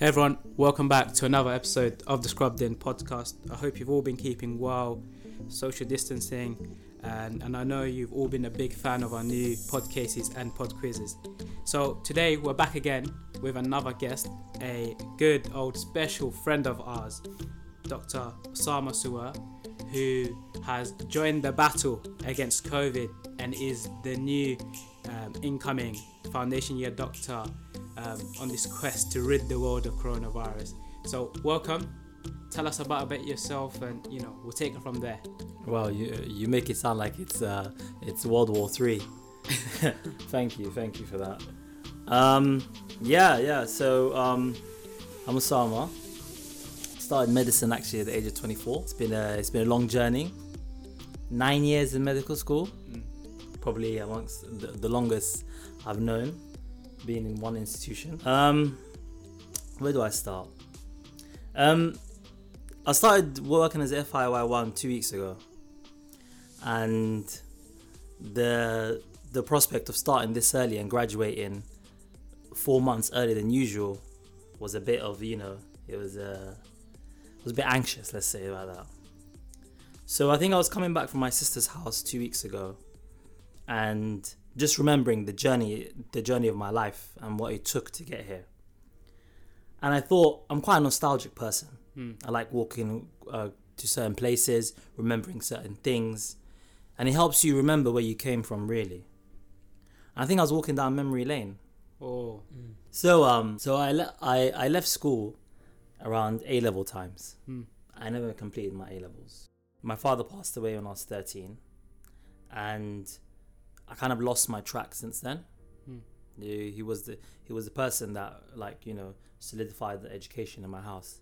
Hey everyone, welcome back to another episode of the Scrubbed In podcast. I hope you've all been keeping well, social distancing, and, and I know you've all been a big fan of our new pod cases and pod quizzes. So today we're back again with another guest, a good old special friend of ours, Dr. Osama Suwa, who has joined the battle against COVID and is the new um, incoming foundation year doctor um, on this quest to rid the world of coronavirus. So, welcome. Tell us about a bit yourself, and you know we'll take it from there. Well, you you make it sound like it's uh, it's World War Three. thank you, thank you for that. Um, yeah, yeah. So um, I'm Osama. Started medicine actually at the age of 24. It's been a it's been a long journey. Nine years in medical school. Probably amongst the, the longest I've known, being in one institution. Um, where do I start? Um, I started working as FY one two weeks ago, and the the prospect of starting this early and graduating four months earlier than usual was a bit of you know it was uh, it was a bit anxious let's say about that. So I think I was coming back from my sister's house two weeks ago, and just remembering the journey the journey of my life and what it took to get here. And I thought I'm quite a nostalgic person. Hmm. I like walking uh, to certain places, remembering certain things, and it helps you remember where you came from. Really, I think I was walking down memory lane. Oh, So um, so I le- I I left school around A level times. Hmm. I never completed my A levels. My father passed away when I was thirteen, and I kind of lost my track since then. Hmm. He, he was the he was the person that like you know solidified the education in my house.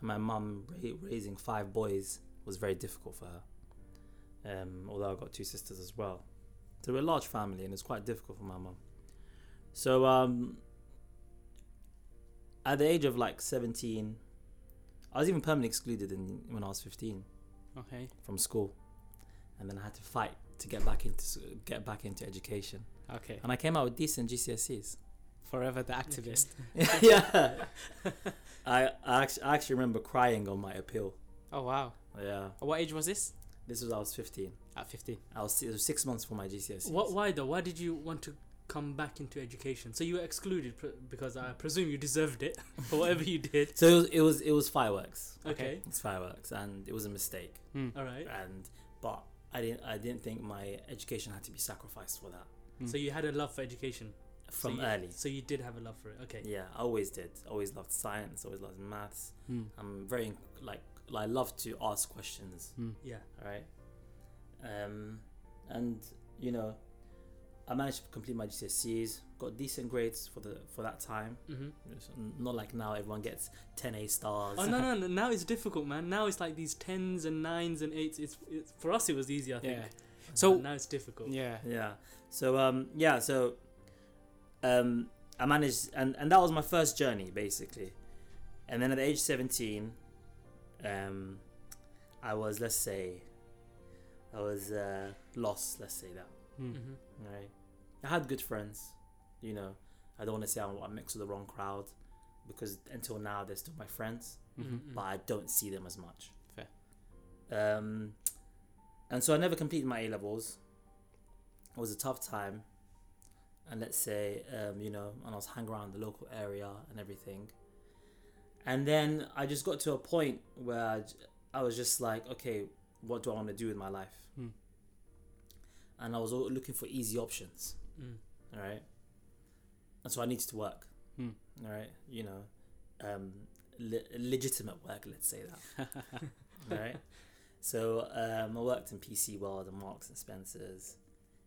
And my mum ra- raising five boys was very difficult for her. Um, although I got two sisters as well, so we're a large family, and it's quite difficult for my mum. So um, at the age of like seventeen, I was even permanently excluded in, when I was fifteen okay, from school, and then I had to fight to get back into get back into education. okay. And I came out with decent GCSEs. Forever the activist. yeah, I I actually, I actually remember crying on my appeal. Oh wow. Yeah, What age was this? this was I was fifteen. At 15. I was, it was six months for my GCSEs. What? Why though? Why did you want to come back into education? So you were excluded pr- because I presume you deserved it for whatever you did. So it was, it was it was fireworks. Okay. It's fireworks, and it was a mistake. Hmm. All right. And but I didn't I didn't think my education had to be sacrificed for that Hmm. So you had a love for education from so you, early. So you did have a love for it. Okay. Yeah, I always did. Always loved science. Always loved maths. Hmm. I'm very like I love to ask questions. Hmm. Yeah. All right. Um, and you know, I managed to complete my GCSEs. Got decent grades for the for that time. Mm-hmm. It's not like now everyone gets 10 A stars. Oh no, no no now it's difficult man now it's like these tens and nines and eights it's, it's for us it was easy I think Yeah. so So- now it's difficult Yeah. Yeah. So um yeah, so um I managed and and that was my first journey basically. And then at the age 17 um I was let's say I was uh lost, let's say that. Hmm. mm-hmm. Right. I had good friends, you know. I don't want to say I'm, I'm mixed with the wrong crowd because until now they're still my friends, Mhm. but I don't see them as much. Fair. Um, and so I never completed my A levels. It was a tough time, and let's say, um, you know, and I was hanging around the local area and everything. And then I just got to a point where I was just like, okay, what do I want to do with my life? Hmm. And I was looking for easy options. Mm. All right. And so I needed to work. Hmm. All right. You know, um, le- legitimate work. Let's say that. all right. So um, I worked in PC World and Marks and Spencers,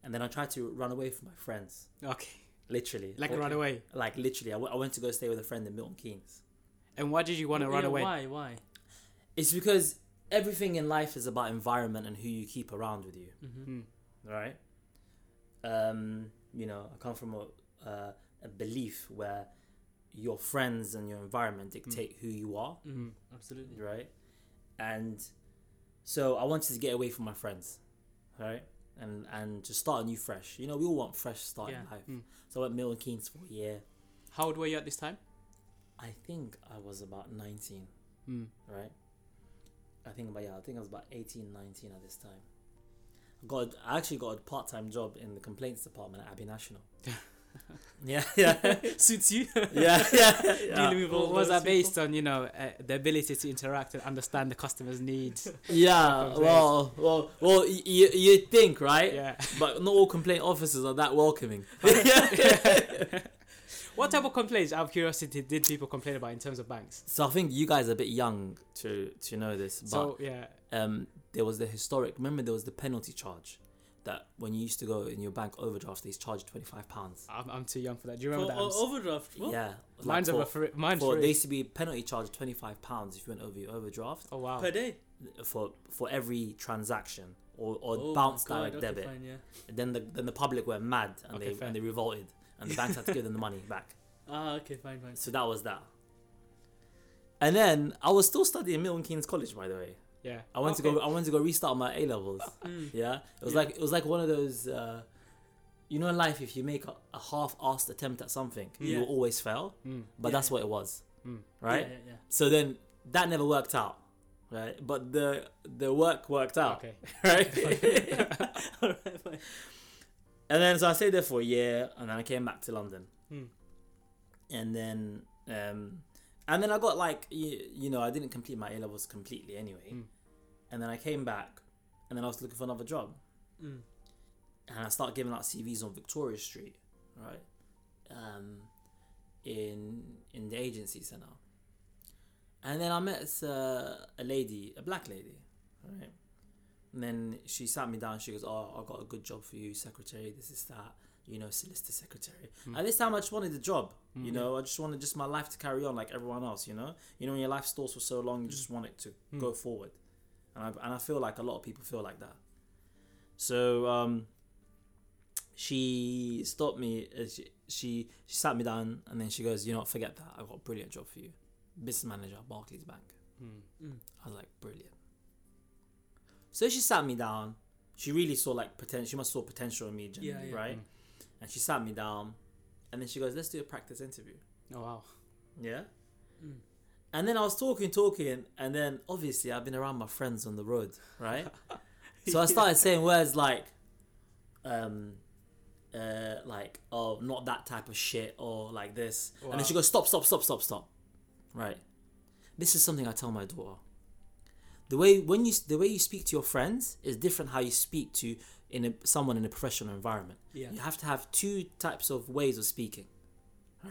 and then I tried to run away from my friends. Okay. Literally, Like Or- run away. Like literally, I, w- I went to go stay with a friend in Milton Keynes. And why did you want to run away? why why It's because everything in life is about environment and who you keep around with you. mm-hmm. Right? Um, you know, I come from a, uh, a belief where your friends and your environment dictate who you are, Mm-hmm. absolutely right? And so I wanted to get away from my friends, right? And and to start a new fresh. You know, we all want fresh start Yeah. in life. Mm. So I went Milton Keynes for a year. How old were you at this time? I think I was about 19, Mm. right? I think about yeah, I think I was about 18, 19 at this time. I got I actually got a part time job in the complaints department at Abbey National. yeah, yeah, Suits you. yeah, yeah. yeah. Dealing with all What was that based on? You know, uh, the ability to interact and understand the customer's needs. Yeah, well, well, well. y- You you think right? yeah. But not all complaint officers are that welcoming. What type of complaints, out of curiosity, did people complain about in terms of banks? so I think you guys are a bit young to to know this, but So yeah, um, there was the historic. Remember, there was the penalty charge that when you used to go in your bank overdraft, they charged twenty five pounds. I'm, I'm too young for that. Do you For remember that? o- overdraft. What? Yeah, like Mine's for, over free. Mine's for free. there used to be penalty charge twenty five pounds if you went over your overdraft oh wow. Per day. for for every transaction or, or Oh bounce my God, direct okay, debit. Fine, yeah. And then the then the public went mad and Okay, they fair. and they revolted and the banks had to give them the money back. Ah, okay, fine, fine. So that was that. And then I was still studying Milton Keynes College, by the way. Yeah. I went to go. I wanted to go restart my A levels. Mm. Yeah, it was Yeah. like it was like one of those. Uh, you know, in life, if you make a, a half-assed attempt at something, you will always fail. Mm. But Yeah, that's yeah. what it was, Mm. right? Yeah, yeah, So then that never worked out, right? But the the work worked out, Okay. right? yeah. Alright, fine. and then so I stayed there for a year, and then I came back to London, Mm. and then um, and then I got like you, you know I didn't complete my A levels completely anyway, Mm. and then I came back, and then I was looking for another job, Mm. and I started giving out CVs on Victoria Street, right, um, in in the agency center, and then I met uh, a lady, a black lady, right, and then she sat me down. She goes, "Oh, I got a good job for you, secretary. This is that." You know, solicitor secretary. Mm. At this time, I just wanted the job. You Mm. know, I just wanted just my life to carry on like everyone else. You know, you know, when your life stalls for so long, you just want it to Mm. go forward, and I and I feel like a lot of people feel like that. So um, she stopped me. uh, She, she she sat me down and then she goes, "You know, forget that. I got a brilliant job for you, business manager at Barclays Bank." Mm. Mm. I was like, "Brilliant." So she sat me down. She really saw like potential. She must saw potential in me, genuinely, yeah. right? And she sat me down, and then she goes, "Let's do a practice interview." Oh wow. Yeah. Mm. And then I was talking, talking, and then obviously I've been around my friends on the road, right? so I started saying words like, um, uh, like, oh, not that type of shit, or like this. And then she goes, stop, stop, stop, stop, stop. Right. This is something I tell my daughter. The way when you the way you speak to your friends is different how you speak to in a, someone in a professional environment. Yeah. You have to have two types of ways of speaking,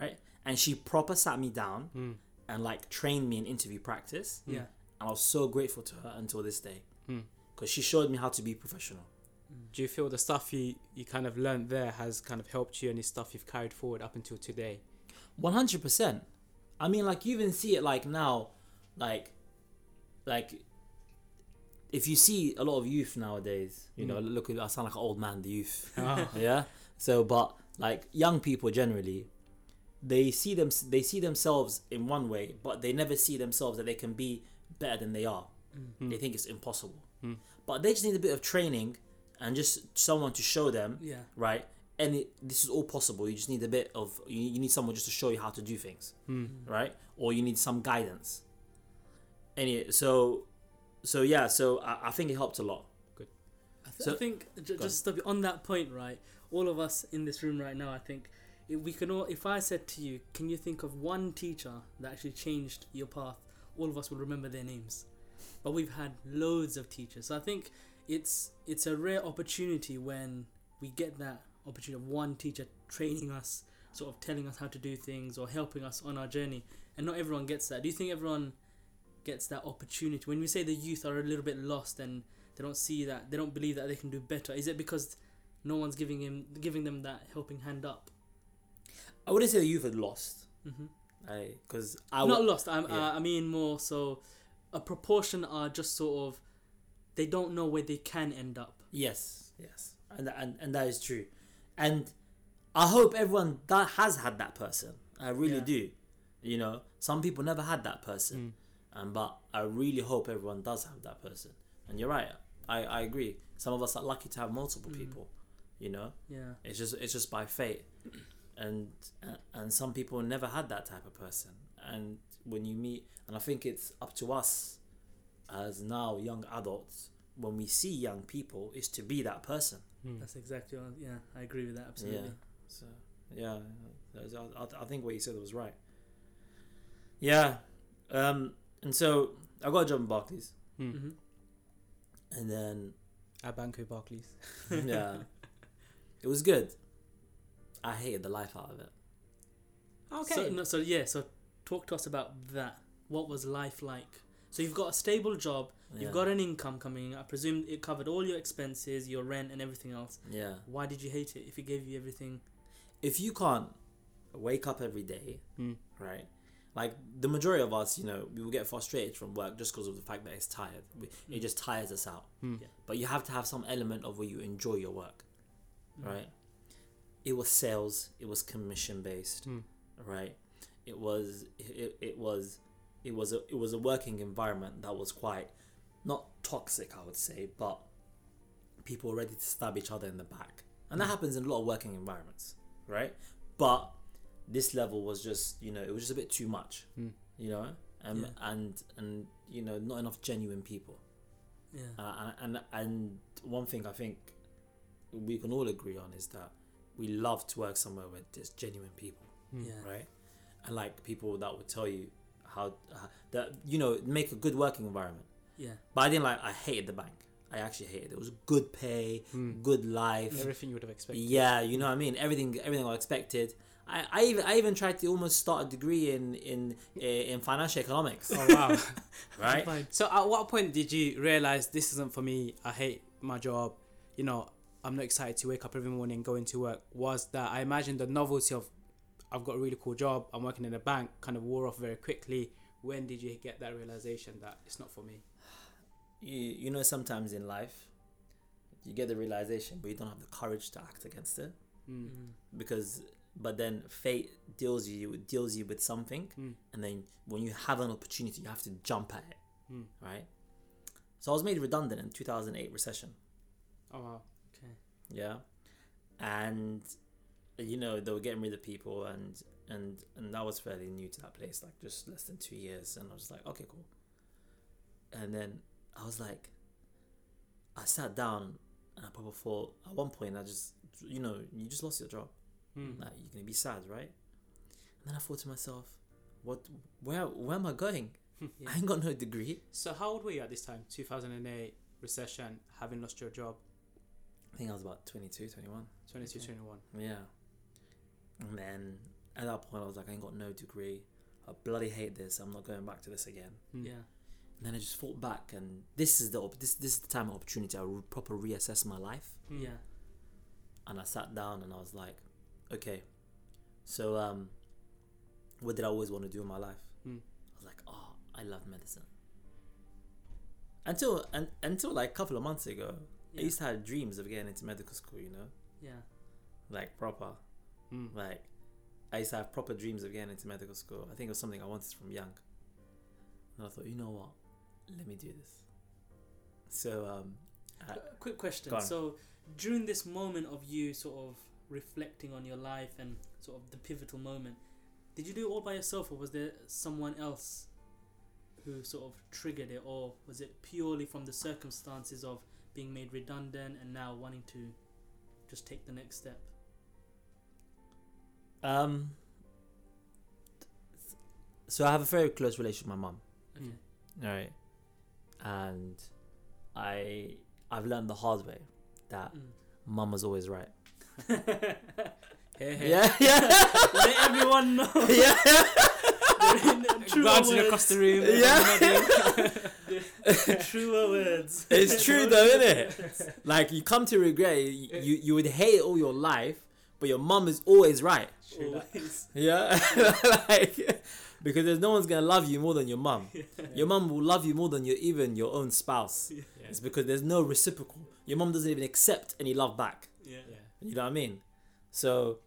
right? And she proper sat me down Mm. and like trained me in interview practice. Yeah. And I was so grateful to her until this day Mm. because she showed me how to be professional. Do you feel the stuff you, you kind of learned there has kind of helped you and the stuff you've carried forward up until today? One hundred percent. I mean, like you even see it like now, like, like if you see a lot of youth nowadays, you know, Mm. look I sound like an old man, the youth. Oh. yeah. So, but like young people generally, they see them they see themselves in one way, but they never see themselves that they can be better than they are. Mm. They think it's impossible. Mm. But they just need a bit of training and just someone to show them, Yeah. right? And it, this is all possible. You just need a bit of you, you need someone just to show you how to do things, Mm. right? Or you need some guidance. Anyway, so so yeah, so I, I think it helped a lot. I, th- So- I think j- Go on. just stop you on that point, right? All of us in this room right now, I think if we can all. If I said to you, can you think of one teacher that actually changed your path? All of us will remember their names, but we've had loads of teachers. So I think it's it's a rare opportunity when we get that opportunity of one teacher training us, sort of telling us how to do things or helping us on our journey. And not everyone gets that. Do you think everyone gets that opportunity? When we say the youth are a little bit lost and they don't see that they don't believe that they can do better is it because no one's giving him giving them that helping hand up I wouldn't say the youth had lost. mm-hmm. I because I not would lost I'm, yeah. uh, i mean more so a proportion are just sort of they don't know where they can end up Yes, yes, and and and that is true, and I hope everyone that has had that person. I really Yeah. do. You know, some people never had that person, Mm. And but I really hope everyone does have that person. And you're right. I I agree. Some of us are lucky to have multiple Mm. people. You know, yeah it's just it's just by fate, and and some people never had that type of person, and when you meet, and I think it's up to us as now young adults when we see young people is to be that person. Mm. That's exactly what, yeah, I agree with that absolutely. Yeah. So yeah, I, I- I think what you said was right. Yeah, um, and so I got a job in Barclays, Mm. hmm and then At Banco Barclays. yeah, it was good. I hated the life out of it. Okay. So, no, so yeah, so talk to us about that. What was life like? So you've got a stable job, Yeah. you've got an income coming in. I presume it covered all your expenses, your rent, and everything else. yeah. Why did you hate it if it gave you everything? If you can't wake up every day, Mm. right? Like the majority of us, you know, we will get frustrated from work just because of the fact that it's tired. We, It Mm. just tires us out. Mm. Yeah. But you have to have some element of where you enjoy your work, Mm. right? It was sales. It was commission based, Mm. right? It was it, it was it was a it was a working environment that was quite not toxic, I would say, but people were ready to stab each other in the back, and that Mm. happens in a lot of working environments, right? But this level was just you know it was just a bit too much, Mm. you know, and Yeah. and and you know not enough genuine people. Yeah. Uh, and and one thing I think we can all agree on is that we love to work somewhere where there's genuine people, Mm. Yeah. right? And like people that would tell you how, how that you know make a good working environment. Yeah. But I didn't like. I hated the bank. I actually hated it. It was good pay, Mm. good life. Everything you would have expected. Yeah, you know what I mean. Everything, everything I expected. I, I even, I even tried to almost start a degree in in in financial economics. Oh wow. right? So at what point did you realize this isn't for me? I hate my job. You know, I'm not excited to wake up every morning going to work. Was that I imagine the novelty of I've got a really cool job. I'm working in a bank. Kind of wore off very quickly. When did you get that realization that it's not for me? you you know sometimes in life you get the realization but you don't have the courage to act against it Mm. Mm. because but then fate deals you deals you with something Mm. and then when you have an opportunity you have to jump at it Mm. right so i was made redundant in 2008 recession Oh wow. Okay. Yeah and you know they were getting rid of people and and and I was fairly new to that place like just less than two years and I was like okay cool and then I was like I sat down and I probably thought at one point I just you know you just lost your job Mm. like you're gonna be sad right and then I thought to myself what where where am I going Yeah. I ain't got no degree So how old were you at this time? 2008 recession, having lost your job, I think I was about 22 21 22, Okay. 21. Yeah. And then at that point, I was like, I ain't got no degree. I bloody hate this. I'm not going back to this again. Mm. Yeah. And then I just fought back, and this is the op- this this is the time of opportunity. I will proper reassess my life. Mm. Yeah. And I sat down and I was like, okay, so um, what did I always want to do in my life? Mm. I was like, oh, I love medicine. Until and until like a couple of months ago, Yeah. I used to have dreams of getting into medical school. You know, yeah. like proper. Mm. Like, I used to have proper dreams of getting into medical school. I think it was something I wanted from young. And I thought, you know what? Let me do this. So, um, I, Quick question. So, during this moment of you sort of reflecting on your life and sort of the pivotal moment, did you do it all by yourself, or was there someone else who sort of triggered it, or was it purely from the circumstances of being made redundant and now wanting to just take the next step? um, so I have a very close relationship with my mum. Okay. Right. And I, I've learned the hard way that Mm. mum was always right. Hey, hey. Yeah, yeah, Let everyone know. yeah. Truer Glancing words. across the room. Yeah. Truer words. It's true though, isn't it? Like you come to regret. You, you you would hate it all your life, but your mum is always right. Always. Yeah, like because there's no one's gonna love you more than your mum. Your mum will love you more than your even your own spouse. Yeah. It's because there's no reciprocal. Your mum doesn't even accept any love back. Yeah. You know what I mean? So,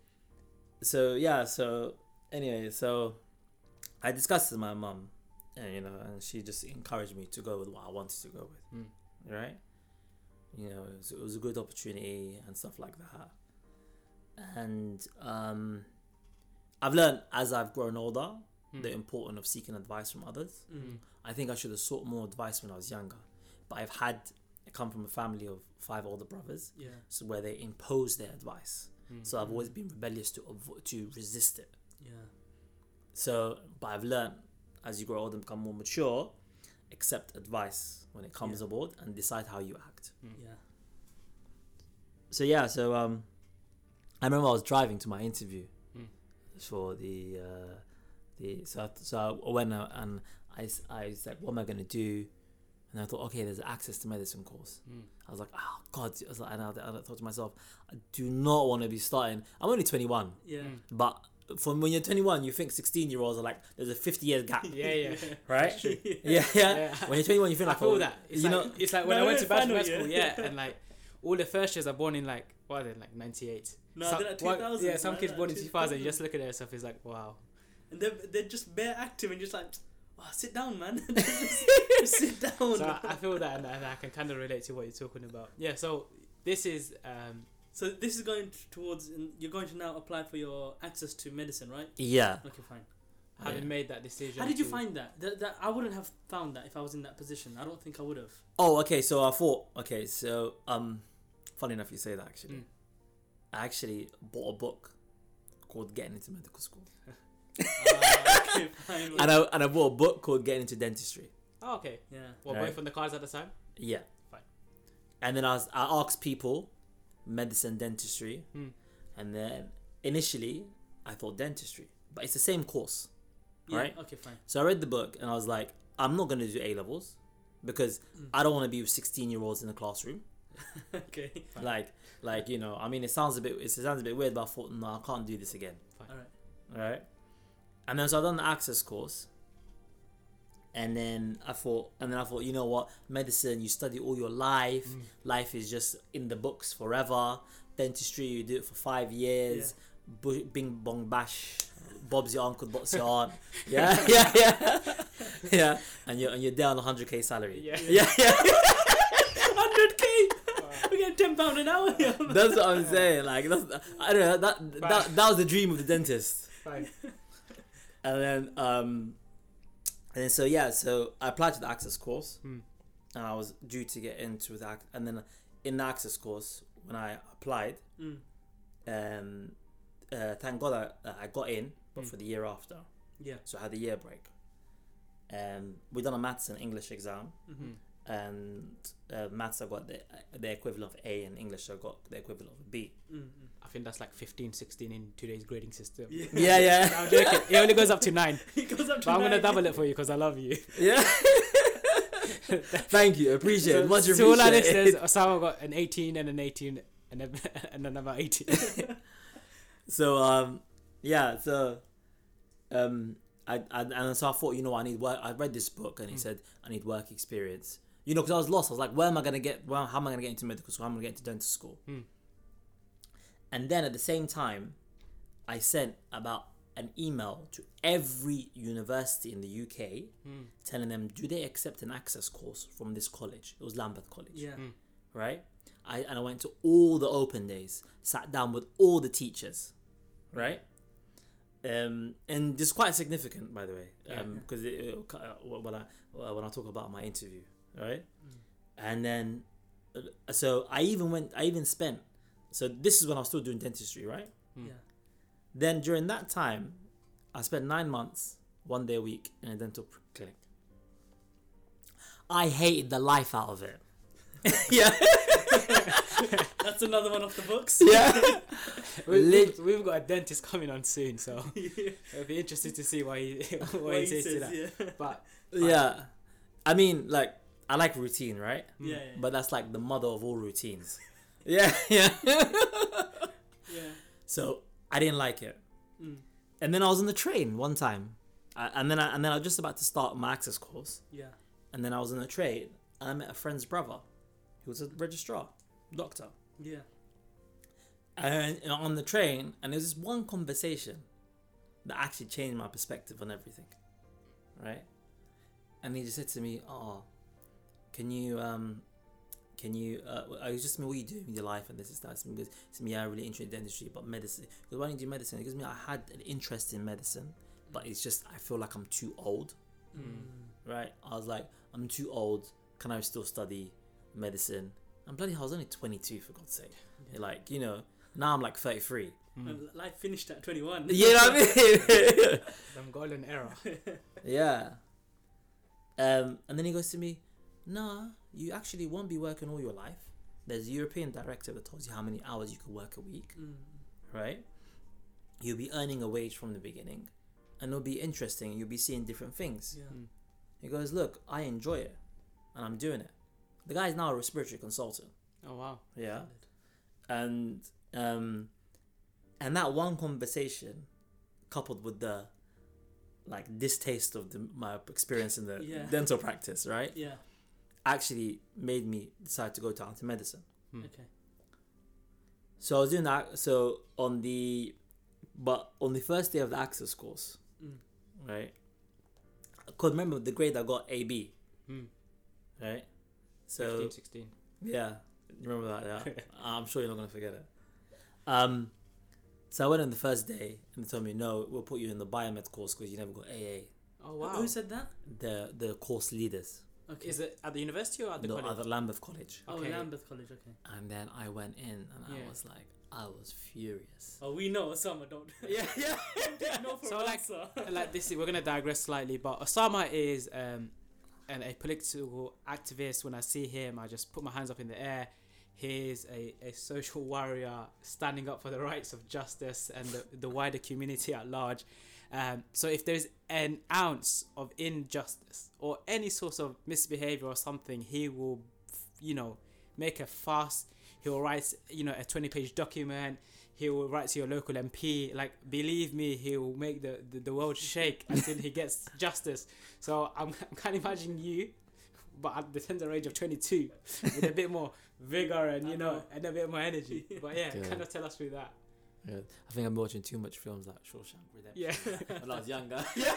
so yeah. So anyway, so I discussed with my mom, and you know, and she just encouraged me to go with what I wanted to go with. Mm. Right? You know, it was, it was a good opportunity and stuff like that. And um, I've learned as I've grown older the importance of seeking advice from others. Mm. I think I should have sought more advice when I was younger, but I've had I come from a family of five older brothers, Yeah. so where they impose their advice. Mm. So I've always been rebellious to avo- to resist it. Yeah. So, but I've learned as you grow older and become more mature, accept advice when it comes Yeah. aboard and decide how you act. Yeah. So yeah, so um, I remember I was driving to my interview Mm. for the uh, the so I, so I went out and I was like, what am I gonna do? And I thought, okay, there's access to medicine course. Mm. I was like, oh God, I was like, and I, I thought to myself, I do not want to be starting. I'm only 21, Yeah. Mm. but from when you're 21, you think 16 year olds are like, there's a 50 year gap, Yeah, yeah. right? true. Yeah, yeah, Yeah. When you're 21, you feel I like, feel oh, that. It's you like, know, it's like when No, I went no, to bachelor final school, yeah, and like all the first years are born in like what are they like ninety eight. No, they're like what- Yeah, some man, kids like born in two thousand. You just look at their stuff. It's like wow. And they're, they're just bare active and just like, oh, sit down, man. just, just sit down. So I, I feel that, and, and I can kind of relate to what you're talking about. Yeah. So this is um So this is going t- towards, and you're going to now apply for your access to medicine, right? yeah. Okay, fine. having Yeah. made that decision. How did you to- find that? that? That I wouldn't have found that if I was in that position. I don't think I would have. Oh, okay. So I thought, okay, so um, funny enough, you say that actually. Mm. I actually bought a book called Getting into Medical School, okay, fine. and I and I bought a book called Getting into Dentistry. Oh, okay. yeah. Well, Right. both on the cards at the time. Yeah. Fine. And then I was, I asked people, medicine, dentistry, Hmm. and then initially I thought dentistry, but it's the same course. yeah. Right. Okay, fine. So I read the book and I was like, I'm not gonna do A levels because Mm. I don't want to be with 16 year olds in the classroom. okay. Fine. Like, like you know, I mean, it sounds a bit, it sounds a bit weird, but I thought, no, I can't do this again. All right. Right. And then so I done the access course. And then I thought, and then I thought, you know what, medicine, you study all your life. Mm. Life is just in the books forever. Dentistry, you do it for five years. Bu- bing bong bash. Bob's your uncle, Bob's your aunt. Yeah, yeah, yeah, yeah. And you're and you're down 100k salary. Yeah. yeah, yeah. 100k. We get ten pound an hour That's what I'm saying. Like that's, I don't know. That that that was the dream of the dentist. Fine. And then um, and then so yeah, so I applied to the access course, Hmm. and I was due to get into that. and then in the access course when I applied, Mm. um, uh, thank God I, uh, I got in, but Hmm. for the year after, Yeah. so I had a year break. Um, we done a maths and English exam, Mm-hmm. And uh, maths I got the the equivalent of A, and English I got the equivalent of a B. Mm-hmm. I think that's like 15, 16 in today's grading system. Yeah. Yeah, yeah, I'm joking. It only goes up to nine, He goes up to but I'm gonna double it for you because I love you. yeah. Thank you, appreciate it. Much so all our appreciated. listeners, Osama got an 18 and an 18 and then and another 18. So um, yeah, so um, I, I and so I thought, you know, I need work. I read this book and he Mm. said I need work experience. You know, because I was lost. I was like, where am I gonna get? Well, how am I gonna get into medical school? How am I gonna get into dental school? Mm. And then at the same time, I sent about an email to every university in the UK Mm. telling them, do they accept an access course from this college? It was Lambeth College Yeah. Mm. right? I and I went to all the open days, sat down with all the teachers, right? Um, and this is quite significant, by the way, Yeah. um, because it, it, uh, when I when I talk about my interview, right? Mm. And then, uh, so I even went, I even spent. So this is when I was still doing dentistry, right? Mm. Yeah. Then during that time, I spent nine months, one day a week in a dental clinic. I hated the life out of it. yeah, That's another one off the books. yeah. We, Lit- we've, we've got a dentist coming on soon, so yeah. it'll be interesting to see what he what, What he he says to that. yeah. But Yeah. I mean, like, I like routine, right? Yeah, yeah. But that's like the mother of all routines. yeah, yeah. yeah. so I didn't like it. Mm. And then I was on the train one time. I, and then I, and then I was just about to start my access course. Yeah. And then I was on the train and I met a friend's brother who was a registrar, doctor. Yeah. And know, on the train, and there was this one conversation that actually changed my perspective on everything. Right? And he just said to me, "Oh, can you um, can you?" Uh, I was just me, what are you doing with your life and this is that. And he goes, to me, I'm really interested in dentistry, but medicine. Because why don't you do medicine? Because me, I had an interest in medicine, but it's just I feel like I'm too old. Mm. Right? I was like, I'm too old. Can I still study medicine? And bloody hell, I was only 22 for God's sake. Yeah. Like you know, now I'm like 33. Mm. Life finished at 21. You know what I mean? Them golden era. yeah. Um, and then he goes to me, Nah, you actually won't be working all your life. There's a European directive that tells you how many hours you can work a week, Mm. right? You'll be earning a wage from the beginning, and it'll be interesting. You'll be seeing different things. Yeah. Mm. He goes, Look, I enjoy it, and I'm doing it. The guy's now a respiratory consultant. Oh wow. Yeah. and um and that one conversation coupled with the like distaste of the, my experience in the Yeah. dental practice right Yeah. Actually made me decide to go to anti medicine Mm. Okay. so i was doing that so on the but on the first day of the access course Mm. right i could remember the grade i got ab Mm. right so 15, 16. Yeah, you remember that? Yeah, I'm sure you're not gonna forget it. Um, so I went on the first day, and they told me, "No, we'll put you in the biomed course because you never got AA." Oh Who- wow. Who said that? The the course leaders, Okay. Is it at the university or at the no, college? at the Lambeth College, Oh, Okay. Lambeth College. Okay. and then I went in, and I Yeah. was like, I was furious. Oh, we know Osama. Don't. Yeah, yeah. no for So, an like- answer. like this, is- we're gonna digress slightly, but Osama is um, an, a political activist. When I see him, I just put my hands up in the air. He's a, a social warrior standing up for the rights of justice and the, the wider community at large. Um, so if there's an ounce of injustice or any sort of misbehavior or something, he will, you know, make a fuss. He will write, you know, a 20 page document. He will write to your local MP. Like, believe me, he will make the, the, the world shake until he gets justice. So I'm, I can't imagine you, but at the tender age of 22, with a bit more vigor and, you know, and a bit more energy. But yeah, Yeah. kind of tell us through that. Yeah, I think I'm watching too much films like Shawshank Redemption. Yeah. when I was younger. Yeah.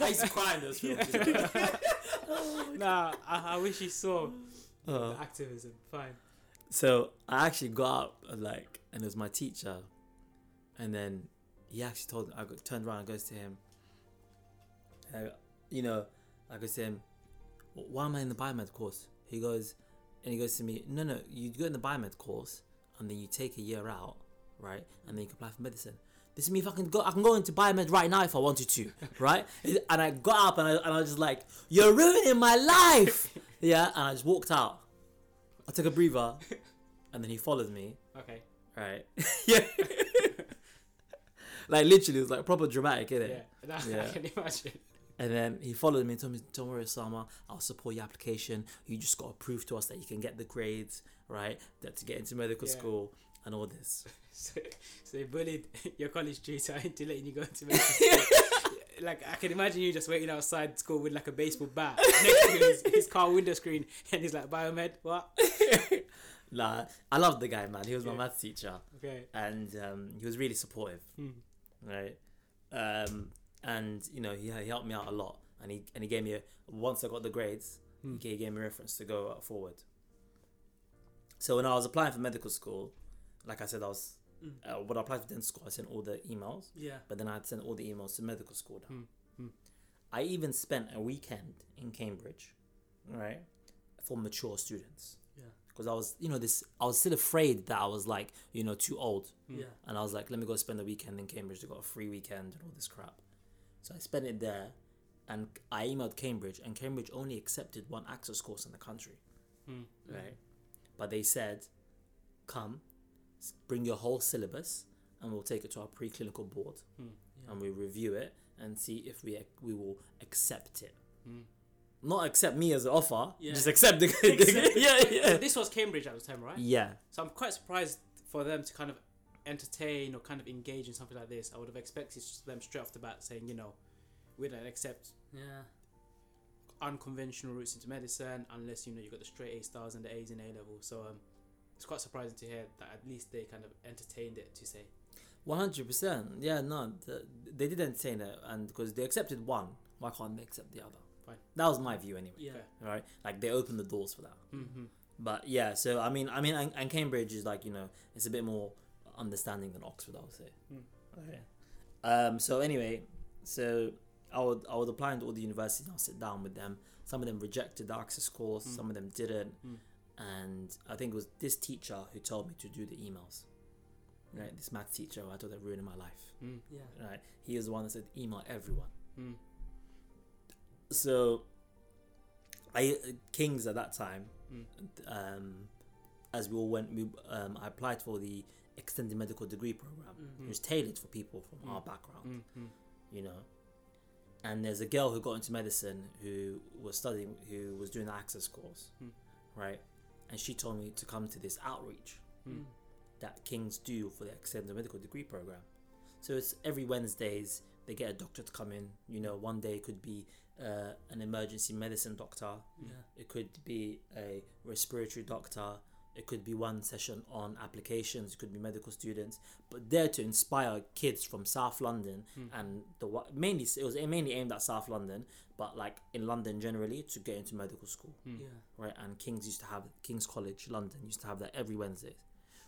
I used to cry in those films. you know? nah, I, I wish you saw Uh, the activism. Fine. So I actually got up like, and it was my teacher, and then he actually told. I got, turned around and goes to him. Uh, you know, I goes to him. Why am I in the biomed course? He goes, and he goes to me. No, no, you go in the biomed course, and then you take a year out, right, and then you can apply for medicine. This is me. If I can go, I can go into biomed right now if I wanted to, right? and I got up and I, and I was just like, "You're ruining my life." yeah, and I just walked out. I took a breather, and then he followed me. Okay. Right. yeah. like literally, it was like proper dramatic, innit? Yeah. That, Yeah. I can imagine. And then he followed me and told me, "Don't worry, Osama. I'll support your application. You just got to prove to us that you can get the grades, right? That to get into medical Yeah. school and all this." So, so bullied your college tutor into letting you go into medical school. like I can imagine you just waiting outside school with like a baseball bat next to his, his car window screen, and he's like, "Biomed, what?" Nah, I loved the guy, man. He was my Yeah. maths teacher, Okay. and um, he was really supportive, Hmm. right? Um, and you know, he, he helped me out a lot, and he and he gave me a, once I got the grades, Hmm. he gave me a reference to go forward. So when I was applying for medical school, like I said, I was Mm. uh, when I applied for dental school, I sent all the emails, Yeah. but then I had sent all the emails to medical school. now. Hmm. Hmm. I even spent a weekend in Cambridge, right, for mature students. Yeah. Because I was, you know, this I was still afraid that I was like, you know, too old, Hmm. Yeah. and I was like, let me go spend a weekend in Cambridge. They got a free weekend and all this crap. So I spent it there, and I emailed Cambridge, and Cambridge only accepted one access course in the country Hmm. right? But they said, come, s- bring your whole syllabus, and we'll take it to our preclinical board, Hmm. Yeah. and we review it and see if we we will accept it. Hmm. Not accept me as an offer, Yeah. just accept the, Accept yeah, So yeah, this was Cambridge at the time, right? yeah. So I'm quite surprised for them to kind of entertain or kind of engage in something like this. I would have expected them straight off the bat saying, you know, we don't accept Yeah. unconventional routes into medicine unless you know you got the straight A stars and the A's in A level. So um, it's quite surprising to hear that at least they kind of entertained it to say. One hundred percent. Yeah, no, th- they did entertain it, and because they accepted one, why can't they accept the other? Fine. That was my view anyway. Yeah. Right, like they opened the doors for that. Mm-hmm. But yeah, so I mean, I mean, and, and Cambridge is like you know, it's a bit more understanding than Oxford, I would say. Mm. Okay. Um. So anyway, So I would I would apply into all the universities and I'll sit down with them. Some of them rejected the access course, Mm. some of them didn't. Mm. And I think it was this teacher who told me to do the emails. Right, this math teacher who I thought that ruined my life. Mm. Yeah. Right, he was the one that said email everyone. Mm. So, I Kings at that time, Mm. um, as we all went, we, um, I applied for the extended medical degree program. Mm. It was tailored for people from Mm. our background, Mm. Mm. you know. And there's a girl who got into medicine who was studying, who was doing the access course, Mm. right? And she told me to come to this outreach Mm. that Kings do for the extended medical degree program. So it's every Wednesdays they get a doctor to come in. You know, one day it could be uh, an emergency medicine doctor, Yeah. it could be a respiratory doctor, it could be one session on applications, it could be medical students, but there to inspire kids from South London Mm. and the mainly it was mainly aimed at South London, but like in London generally to get into medical school Mm. Yeah. right? And King's used to have King's College London used to have that every Wednesday.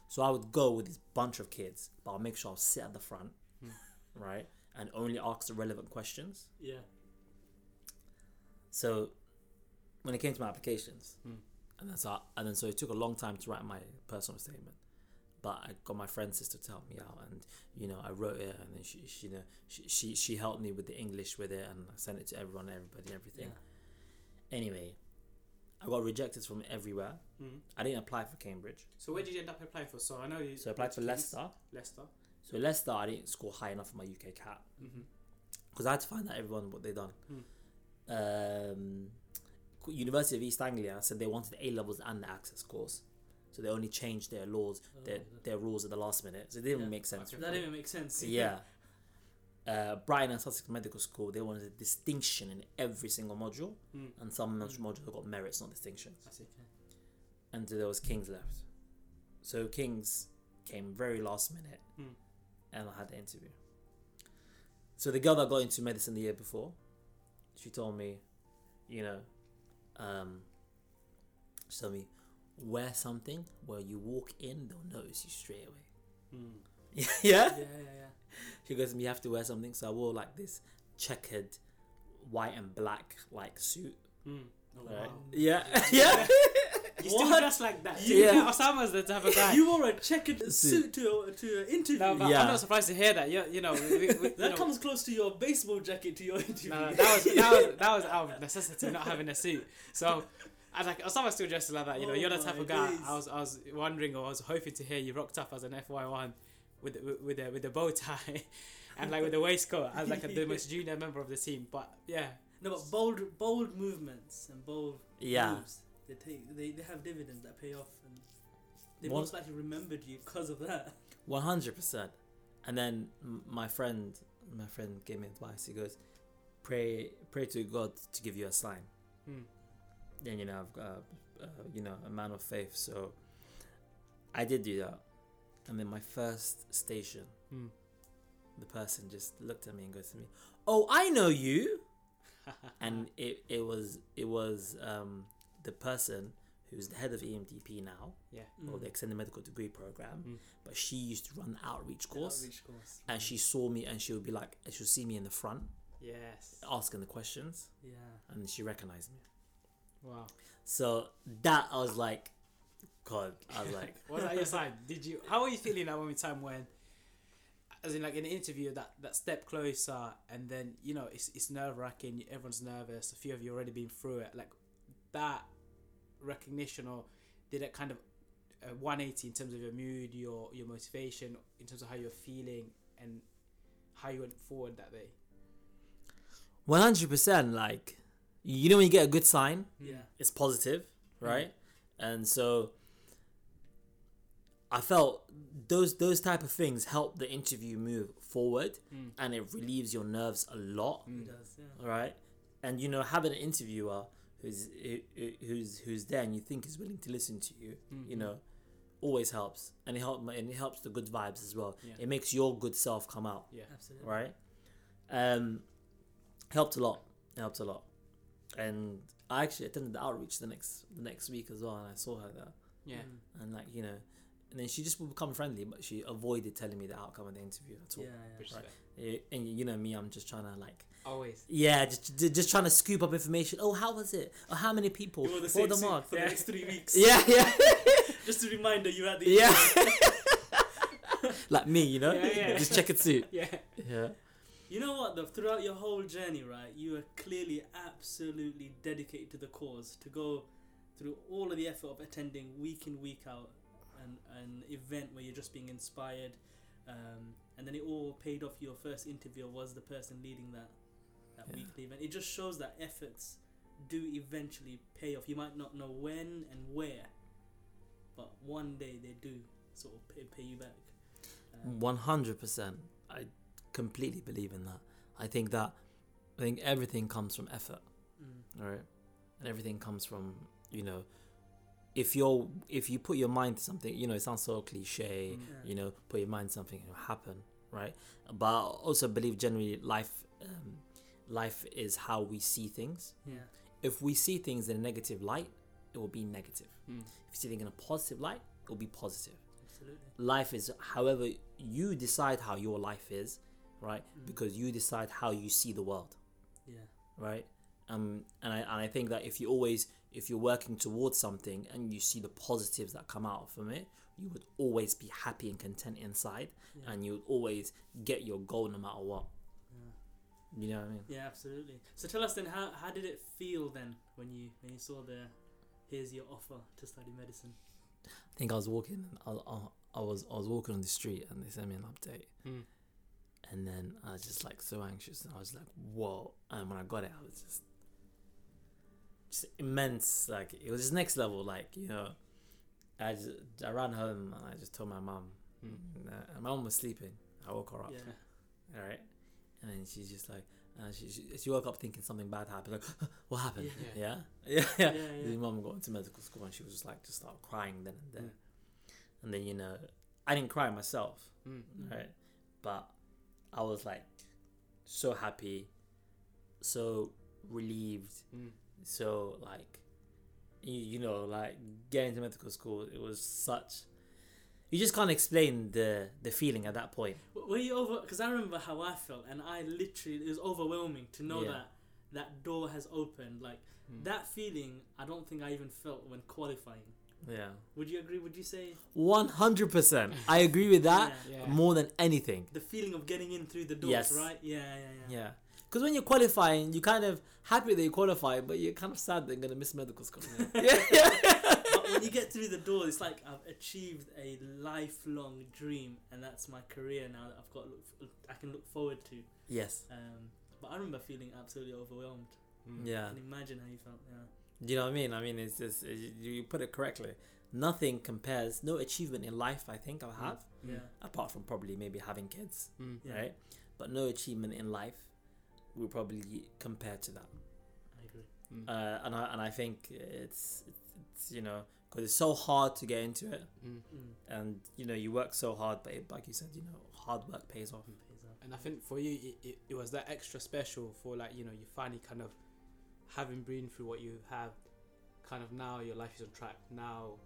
So I would go with this bunch of kids, but I'll make sure I'll sit at the front, Hmm. right, and only ask the relevant questions. Yeah. So when it came to my applications, Hmm. And then so I, and then so it took a long time to write my personal statement. But I got my friend's sister to help me out, and you know I wrote it, and then she, she you know she, she she helped me with the English with it, and I sent it to everyone, everybody, everything. Yeah. Anyway, I got rejected from everywhere. Mm. I didn't apply for Cambridge. So where did you end up applying for? So I know you. So I applied for Leicester. Leicester. So Leicester, I didn't score high enough for my UKCAT Mm-hmm. because I had to find out everyone what they done. Hmm. Um, University of East Anglia said they wanted A levels and the access course, so they only changed their laws, their Oh, their rules at the last minute. So it didn't Yeah. make sense. That didn't make sense. Yeah. Uh, Brighton and Sussex Medical School, they wanted a distinction in every single module, Mm. and some Hmm. modules got merits, not distinctions. I see. Okay. And there was Kings left. So Kings came very last minute, Mm. and I had the interview. So the girl that got into medicine the year before, she told me, you know, um, she told me, wear something where you walk in, they'll notice you straight away. Mm. yeah. Yeah, yeah, yeah. She goes, you have to wear something. So I wore like this checkered white and black like suit. Mm. Oh, Right. wow. Yeah. yeah. You still What? dress like that? You- Yeah. Osama's the type of guy. You wore a checkered suit to a, to an interview. no, but Yeah. I'm not surprised to hear that. You, you know, we, we, you that know, comes close to your baseball jacket to your interview. No, no, that was that was that was out of necessity, not having a suit. So, I like Osama still dressed like that. You know, Oh you're the type of guy. days. I was I was wondering or I was hoping to hear you rocked up as an FY one with with with a with a bow tie and like with a waistcoat as like a, the most junior member of the team. But yeah, No, but bold, bold movements and bold Yeah. moves. They take, they, they have dividends that pay off, and they One- most likely remembered you because of that. One hundred percent. And then my friend, my friend gave me advice. He goes, "Pray, pray to God to give you a sign." Hmm. Then you know I've got, uh, uh, you know, a man of faith. So I did do that. And then my first station, Hmm. the person just looked at me and goes to me, "Oh, I know you." and it, it was it was um, the person who's the head of EMDP now, yeah, or Mm. the extended medical degree program, Mm. but she used to run the outreach The course, outreach course. and she saw me, and she would be like, she'll see me in the front yes, asking the questions, Yeah. and she recognized me. wow. So that I was like, God, I was like, Was that your sign? Did you? How were you feeling that moment in time when, as in like in an interview, that that step closer, and then you know it's it's nerve wracking. Everyone's nervous. A few of you already been through it. Like that recognition, or did it kind of uh, 180 in terms of your mood, your your motivation, in terms of how you're feeling, and how you went forward that day. one hundred percent. Like, you know when you get a good sign, Yeah. it's positive, Mm. right? And so I felt those those type of things help the interview move forward, Mm. and it relieves your nerves a lot. It does. Yeah. right and you know having an interviewer who's who's who's there and you think is willing to listen to you Mm-hmm. you know always helps and it help and it helps the good vibes as well Yeah. it makes your good self come out Yeah. Absolutely. right um helped a lot helped a lot and I actually attended the outreach the next the next week as well and I saw her there Yeah. Mm. and like you know and then she just would become friendly but she avoided telling me the outcome of the interview at all Yeah. Yeah. Right. Eh, And you know me, I'm just trying to like, Always. yeah, just just trying to scoop up information. Oh, how was it? Oh, how many people? You wore the same the mark? for Yeah. the next three weeks. Yeah, yeah, Just a reminder, you're at the yeah. like me, you know, Yeah, yeah. just check it suit. Yeah. Yeah, You know what? Though throughout your whole journey, right, you are clearly absolutely dedicated to the cause. To go through all of the effort of attending week in week out an an event where you're just being inspired, um, and then it all paid off. Your first interview was the person leading that that Yeah. weekly event. It just shows that efforts do eventually pay off. You might not know when and where, but one day they do sort of pay, pay you back. Um, one hundred percent. I completely believe in that. I think that I think everything comes from effort. mm, right and everything comes from you know if you're if you put your mind to something you know it sounds so cliche Mm. yeah. you know put your mind to something it'll happen right but i also believe generally life um, life is how we see things yeah. if we see things in a negative light it will be negative Mm. if you see things in a positive light it will be positive Absolutely. life is however you decide how your life is right Mm. because you decide how you see the world Yeah. right? Um, and I and I think that if you always if you're working towards something and you see the positives that come out from it, you would always be happy and content inside, Yeah. and you would always get your goal no matter what. You know what I mean? Yeah, absolutely. So tell us then, how how did it feel then when you when you saw the here's your offer to study medicine? I think I was walking, I, I, I was I was walking on the street, and they sent me an update, Mm. and then I was just like so anxious, and I was like, whoa! And when I got it, I was just just immense. Like it was just next level. Like you know, I just I ran home and I just told my mum. Mm. My mum was sleeping. I woke her up. Yeah. All right, and then she's just like, uh, she, she she woke up thinking something bad happened. Like, what happened? Yeah. Yeah, yeah, yeah. Yeah, yeah. Mum got into medical school and she was just like, just start crying then and there. Mm. And then you know, I didn't cry myself. Mm. right? But I was like, so happy, so relieved, Mm. so like, you, you know, like getting to medical school, it was such. You just can't explain the the feeling at that point. Were you over? Because I remember how I felt, and I literally it was overwhelming to know Yeah. that that door has opened. Like Mm. that feeling, I don't think I even felt when qualifying. Yeah, Would you agree? Would you say one hundred percent. I agree with that Yeah. Yeah. more than anything. the feeling of getting in through the doors, Yes. right? Yeah, yeah, yeah. Yeah. Because when you're qualifying, you're kind of happy that you qualify, but you're kind of sad that you're going to miss medical school. but when you get through the door, it's like I've achieved a lifelong dream, and that's my career now that I've got look, I can look forward to. yes. Um, but I remember feeling absolutely overwhelmed. Mm. Yeah. I can imagine how you felt. Yeah. Do you know what I mean? I mean, it's just, you, you put it correctly. Nothing compares, no achievement in life, I think I'll have, Yeah. apart from probably maybe having kids, Mm. Yeah. right? But no achievement in life will probably compare to that. I agree. Mm. Uh, and, I, and I think it's, it's you know, because it's so hard to get into it. Mm. Mm. And, you know, you work so hard, but it, like you said, you know, hard work pays off. Pays off. And I think for you, it, it, it was that extra special for like you know you finally kind of having been through what you have, kind of now your life is on track. Now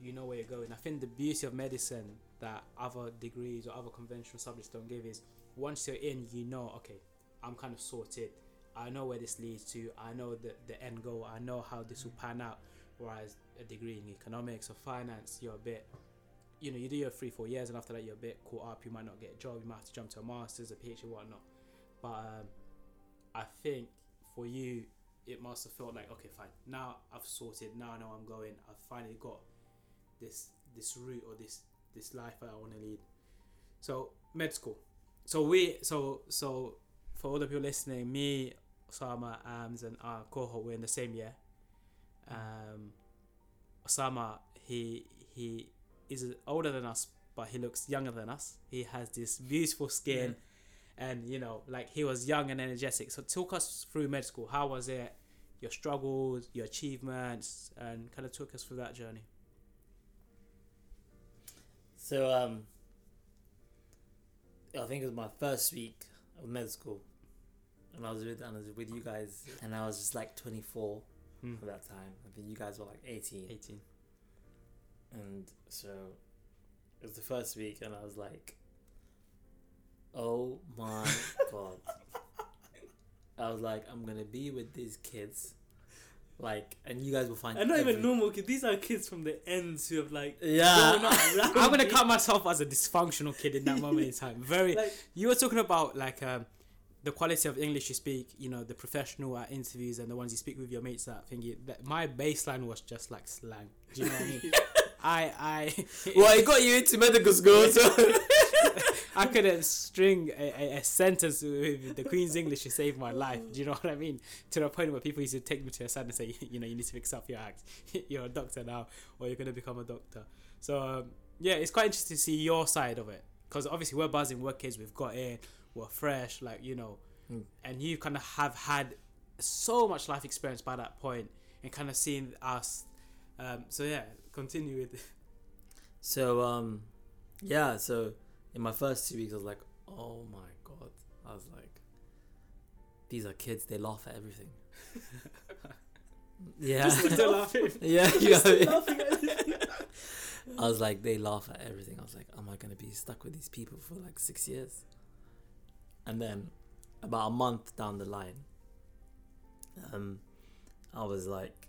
you know where you're going. I think the beauty of medicine that other degrees or other conventional subjects don't give is once you're in, you know, okay, I'm kind of sorted. I know where this leads to. I know the the end goal. I know how this will pan out. Whereas a degree in economics or finance, you're a bit you know, you do your three, four years, and after that, you're a bit caught up. You might not get a job. You might have to jump to a master's, a PhD, whatnot. But um, I think for you, it must have felt like, okay, fine. Now I've sorted. Now I know I'm going. I've finally got this this route or this this life that I want to lead. So med school. So we so so for all the people listening, me, Osama, Ams, and our cohort were in the same year. Um, Osama, he he is older than us, but he looks younger than us. He has this beautiful skin, and you know, like he was young and energetic. So talk us through med school. How was it? Your struggles, your achievements, and kind of took us through that journey. So um, I think it was my first week of med school, and I was with and I was with you guys, and I was just like 24 Hmm. for that time. I think you guys were like 18, 18. and so it was the first week, and I was like, Oh my god. I was like, I'm gonna be with these kids. Like, and you guys will find. And not even normal kids. These are kids from the ends who have like. Yeah. I'm gonna count myself as a dysfunctional kid in that moment in time. Very. Like, You were talking about like um, the quality of English you speak. You know, the professional at interviews and the ones you speak with your mates that thingy. That my baseline was just like slang. Do you know what I mean? I I Well, it got you into medical school, so. I couldn't string a, a, a sentence with the Queen's English to save my life. Do you know what I mean? To the point where people used to take me to a side and say, you know, you need to fix up your act. you're a doctor now, or you're gonna become a doctor. So um, yeah, it's quite interesting to see your side of it because obviously we're buzzing, we're kids, we've got in, we're fresh, like you know, Mm. and you kind of have had so much life experience by that point and kind of seen us. Um, so yeah, continue with. So um, yeah. So in my first two weeks, I was like, oh my god. I was like, these are kids. They laugh at everything. yeah. Still laughing. yeah. You know laughing. I was like, they laugh at everything. I was like, am I gonna be stuck with these people for like six years? And then, about a month down the line, um, I was like,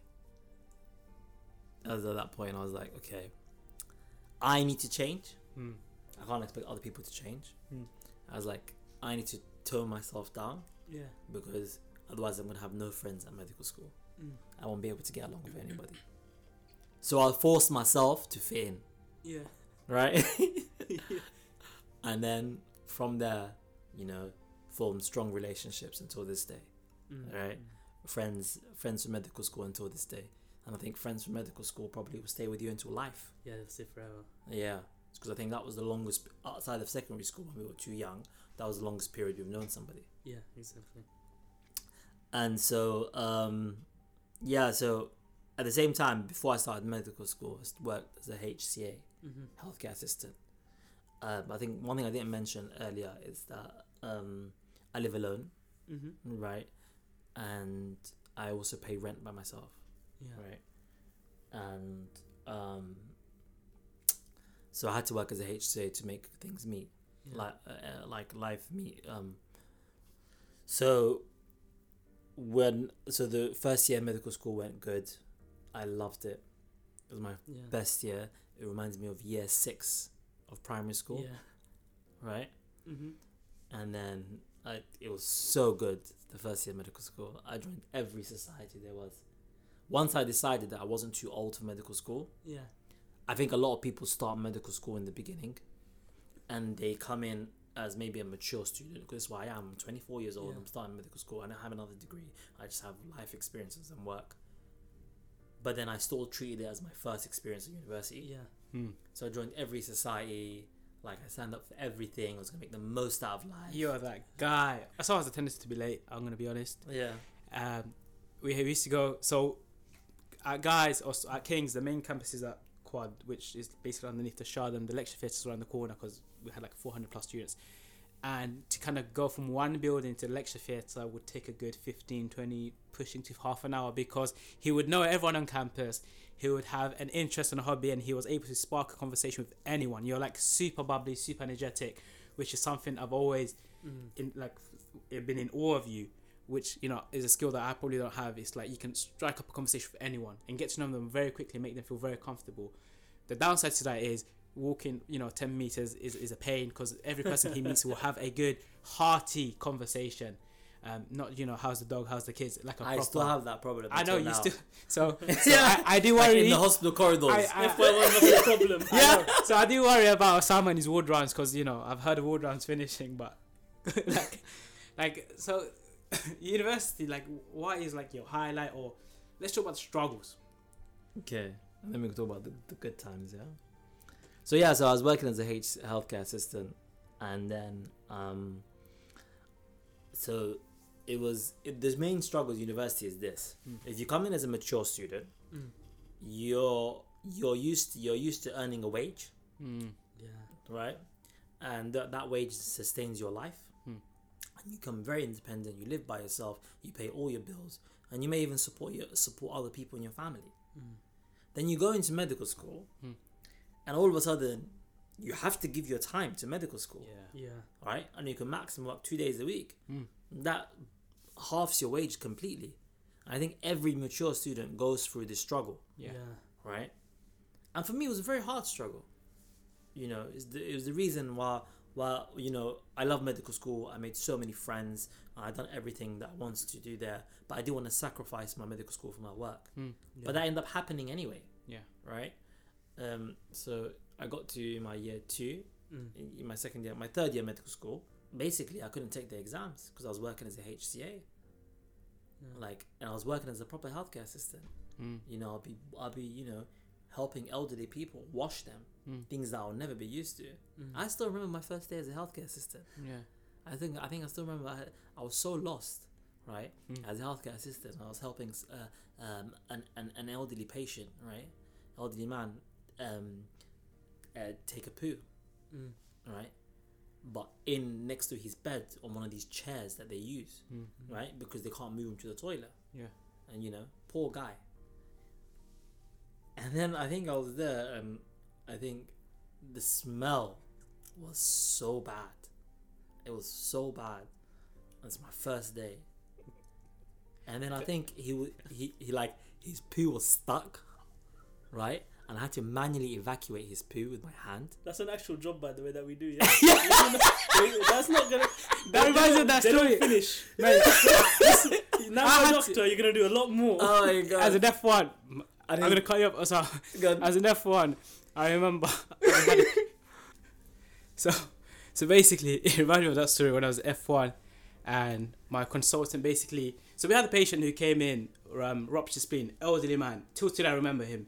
I was at that point. I was like, okay, I need to change. Hmm. I can't expect other people to change. Hmm. I was like, I need to tone myself down Yeah. because otherwise I'm gonna have no friends at medical school. Mm. I won't be able to get along with anybody. So I forced myself to fit in, Yeah. right? and then from there, you know, formed strong relationships until this day. Mm. Right. Friends, friends from medical school until this day, and I think friends from medical school probably will stay with you until life. Yeah, they'll stay forever. Yeah, because I think that was the longest outside of secondary school when we were too young. That was the longest period we've known somebody. Yeah, exactly. And so, um, yeah, so at the same time, before I started medical school, I worked as a HCA, Mm-hmm. healthcare assistant. Um, I think one thing I didn't mention earlier is that um, I live alone, Mm-hmm. right? And I also pay rent by myself, Yeah. right? And um, so I had to work as a HCA to make things meet. Yeah. like uh, uh, like life meet um so when so the first year medical school went good i loved it it was my yeah. best year it reminds me of year six of primary school Yeah. right Mm-hmm. And then I, it was so good the first year of medical school i joined every society there was once i decided that i wasn't too old for medical school Yeah. I think a lot of people start medical school in the beginning and they come in as maybe a mature student because that's why I am. I'm 24 years old, Yeah. I'm starting medical school, I don't have another degree, I just have life experiences and work. But then I still treated it as my first experience at university. Yeah. Hmm. So I joined every society, like I signed up for everything, I was gonna make the most out of life. You're that guy. I saw has a tendency to be late. I'm gonna be honest. Yeah. Um, we we used to go. So, at Guy's or at Kings, the main campus is at Quad, which is basically underneath the Shard, and the lecture theatre is around the corner because we had like 400 plus students. And to kind of go from one building to the lecture theatre would take a good 15, 20, pushing to half an hour because he would know everyone on campus. He would have an interest and a hobby, and he was able to spark a conversation with anyone. You're like super bubbly, super energetic, which is something I've always Mm. in like been in awe of you which you know is a skill that I probably don't have it's like you can strike up a conversation with anyone and get to know them very quickly make them feel very comfortable the downside to that is walking you know 10 meters is, is a pain because every person he meets will have a good hearty conversation um not you know how's the dog how's the kids like a I proper I still have that problem. I know you now. still so, so Yeah. I, I do Like worry in the hospital corridors. I- I- FY1 must be a problem. I. So I do worry about Sam and his ward rounds because you know I've heard of ward rounds finishing, but like, like so, university like what is like your highlight or let's talk about the struggles. Okay, and then we can talk about the, the good times, yeah. So yeah, so I was working as a H healthcare assistant, and then um, so it was it, the main struggle with university is this: Mm. if you come in as a mature student, Mm. you're you're used to, you're used to earning a wage, Mm. Yeah. right? And that that wage sustains your life, Hmm. and you become very independent. You live by yourself. You pay all your bills, and you may even support your support other people in your family. Mm. Then you go into medical school, Hmm. and all of a sudden, you have to give your time to medical school, Yeah. Yeah. right? And you can maximum work two days a week. Mm. That halves your wage completely. I think every mature student goes through this struggle, Yeah. right? And for me, it was a very hard struggle. You know, it's the, it was the reason why, why you know, I love medical school. I made so many friends. I've done everything that I wanted to do there, but I didn't want to sacrifice my medical school for my work. Mm. But that ended up happening anyway. Yeah. Right. Um. So I got to my year two, Mm. in, in my second year, my third year medical school. Basically, I couldn't take the exams because I was working as a HCA. Like, and I was working as a proper healthcare assistant. Mm. You know, I'll be, I'll be, you know, helping elderly people wash them, Mm. things that I'll never be used to. Mm. I still remember my first day as a healthcare assistant. Yeah. I think, I think I still remember. I, I was so lost, right? Mm. As a healthcare assistant, I was helping uh, um, an, an an elderly patient, right? Elderly man, um, uh, take a poo, Mm. right? But in next to his bed on one of these chairs that they use, Mm. right? Because they can't move him to the toilet. Yeah. And you know, poor guy. And then I think I was there, and I think the smell was so bad. It was so bad. It's my first day. And then I think he he he like his poo was stuck, right? And I had to manually evacuate his poo with my hand. That's an actual job, by the way, that we do. Yeah. That's not gonna. That reminds me of that they don't story. finish. Mate, Now, I you're a had doctor, you're gonna do a lot more. Oh my god! as an F one, I I'm gonna cut you up. So, God. as an F one, I remember. I had a- so, so basically, it reminded me of that story when I was F one, and my consultant basically. So we had a patient who came in, um, ruptured spleen, elderly man. Till today, I remember him.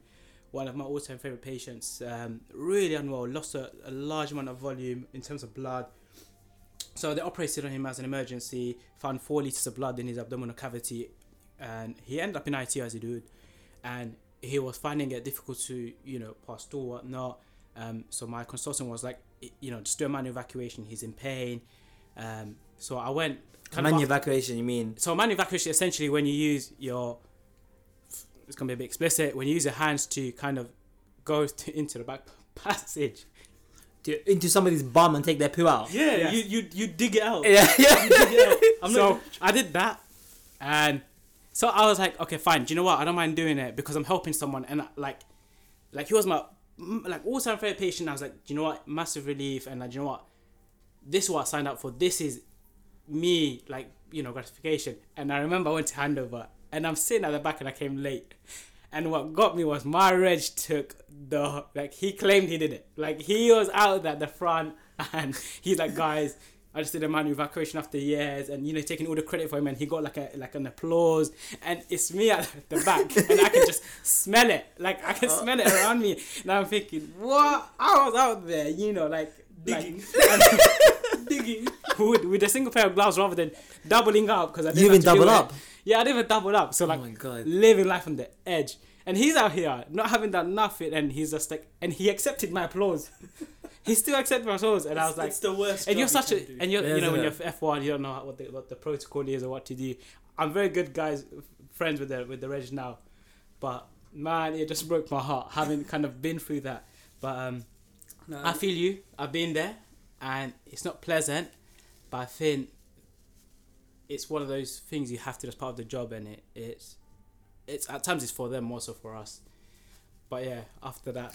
One of my all-time favorite patients. Um, really unwell, lost a, a large amount of volume in terms of blood. So they operated on him as an emergency. Found four liters of blood in his abdominal cavity, and he ended up in ITU as he did. And he was finding it difficult to, you know, pass through whatnot. Um, so my consultant was like, you know, just do a manual evacuation. He's in pain. Um, so I went. Manual evacuation, you mean? so manual evacuation essentially when you use your it's gonna be a bit explicit when you use your hands to kind of go to, into the back passage. To, into somebody's bum and take their poo out? Yeah, Yes. you, you you dig it out. Yeah, yeah. It out. I'm so not. I did that, and so I was like, okay, fine. Do you know what? I don't mind doing it because I'm helping someone, and like, like he was my like all time favorite patient. I was like, do you know what? Massive relief, and like, do you know what? This is what I signed up for. This is me, like you know, gratification. And I remember I went to handover, and I'm sitting at the back, and I came late. And what got me was my reg took the like he claimed he did it. Like he was out at the front and he's like, guys, I just did a manual evacuation after years and you know taking all the credit for him and he got like a like an applause and it's me at the back and I can just smell it. Like I can smell it around me. And I'm thinking, what? I was out there, you know, like Digging. like, digging with, with a single pair of gloves rather than doubling up because I didn't You even have up. it. Yeah, I didn't even double up. So like oh my god. living life on the edge. And he's out here not having done nothing, and he's just like, and he accepted my applause. he still accepted my applause, and I was like, it's the worst. and you're such you a, do. and you're, Yeah, you know, when you're F one, you don't know what the what the protocol is or what to do. I'm very good guys, friends with the with the reg now, but man, it just broke my heart having kind of been through that. But um, No, I feel you. I've been there, and it's not pleasant, but I think it's one of those things you have to as part of the job, and it it's it's at times it's for them, more so for us. But yeah, after that,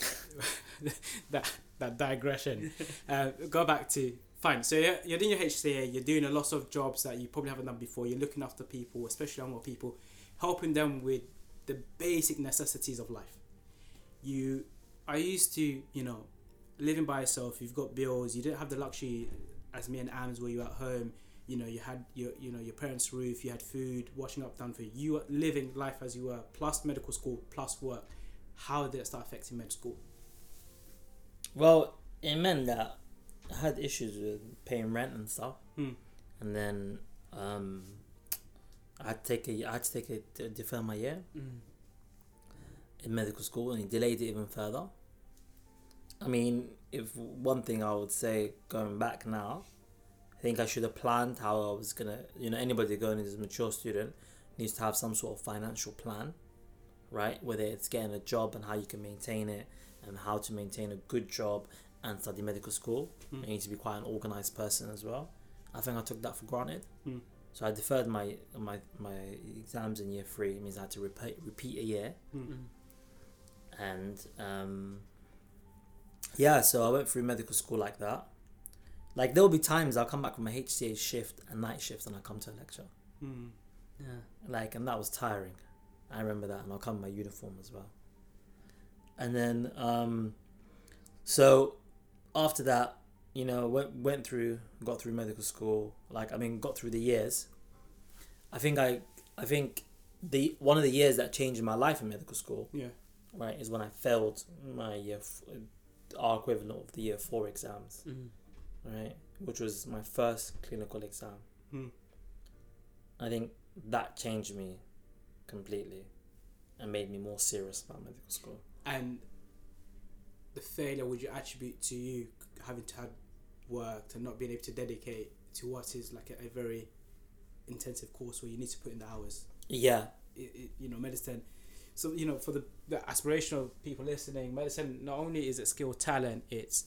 that that digression, uh, go back to fine. So you're, you're doing your HCA, you're doing a lot of jobs that you probably haven't done before. You're looking after people, especially younger people, helping them with the basic necessities of life. You are used to, you know, living by yourself. You've got bills. You didn't have the luxury, as me and Ams, where you were at home. You know, you had your, you know, your parents' roof. You had food, washing up done for you. You were living life as you were, plus medical school, plus work. How did it start affecting med school? Well, it meant that I had issues with paying rent and stuff, Hmm. and then um, I had to take a I had to take a to defer my year Mm. in medical school, and he delayed it even further. I mean, if one thing I would say going back now, think I should have planned how I was gonna. You know, anybody going as a mature student needs to have some sort of financial plan, right? Whether it's getting a job and how you can maintain it, and how to maintain a good job, and study medical school. Mm. I need to be quite an organized person as well. I think I took that for granted. Mm. So I deferred my my my exams in year three. It means I had to repeat repeat a year, Mm. Mm. and um, yeah. So I went through medical school like that. Like there will be times I'll come back from a HCA shift, a night shift, and I come to a lecture. Mm. Yeah. Like, and that was tiring. I remember that, and I'll come in my uniform as well. And then, um, so after that, you know, went went through, got through medical school. Like, I mean, got through the years. I think I, I think the one of the years that changed my life in medical school, Yeah. right, is when I failed my year, f- our equivalent of the year four exams, Mm. Right, which was my first clinical exam. Mm. I think that changed me completely and made me more serious about medical school. And the failure would you attribute to you having to have worked and not being able to dedicate to what is like a, a very intensive course where you need to put in the hours? Yeah, it, it, you know medicine so you know for the, the aspirational people listening medicine not only is it skill talent it's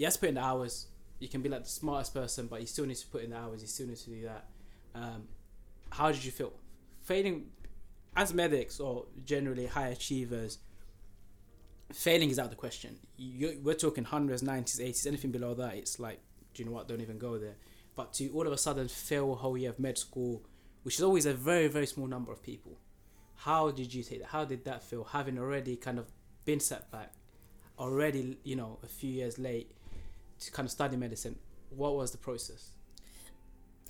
have put in the hours you can be like the smartest person but you still need to put in the hours you still need to do that. Um, how did you feel? Failing as medics or generally high achievers failing is out of the question. You, we're talking hundreds 90s 80s anything below that it's like do you know what? Don't even go there. But to all of a sudden fail a whole year of med school which is always a very very small number of people how did you take that? How did that feel having already kind of been set back already you know a few years late to kind of study medicine what was the process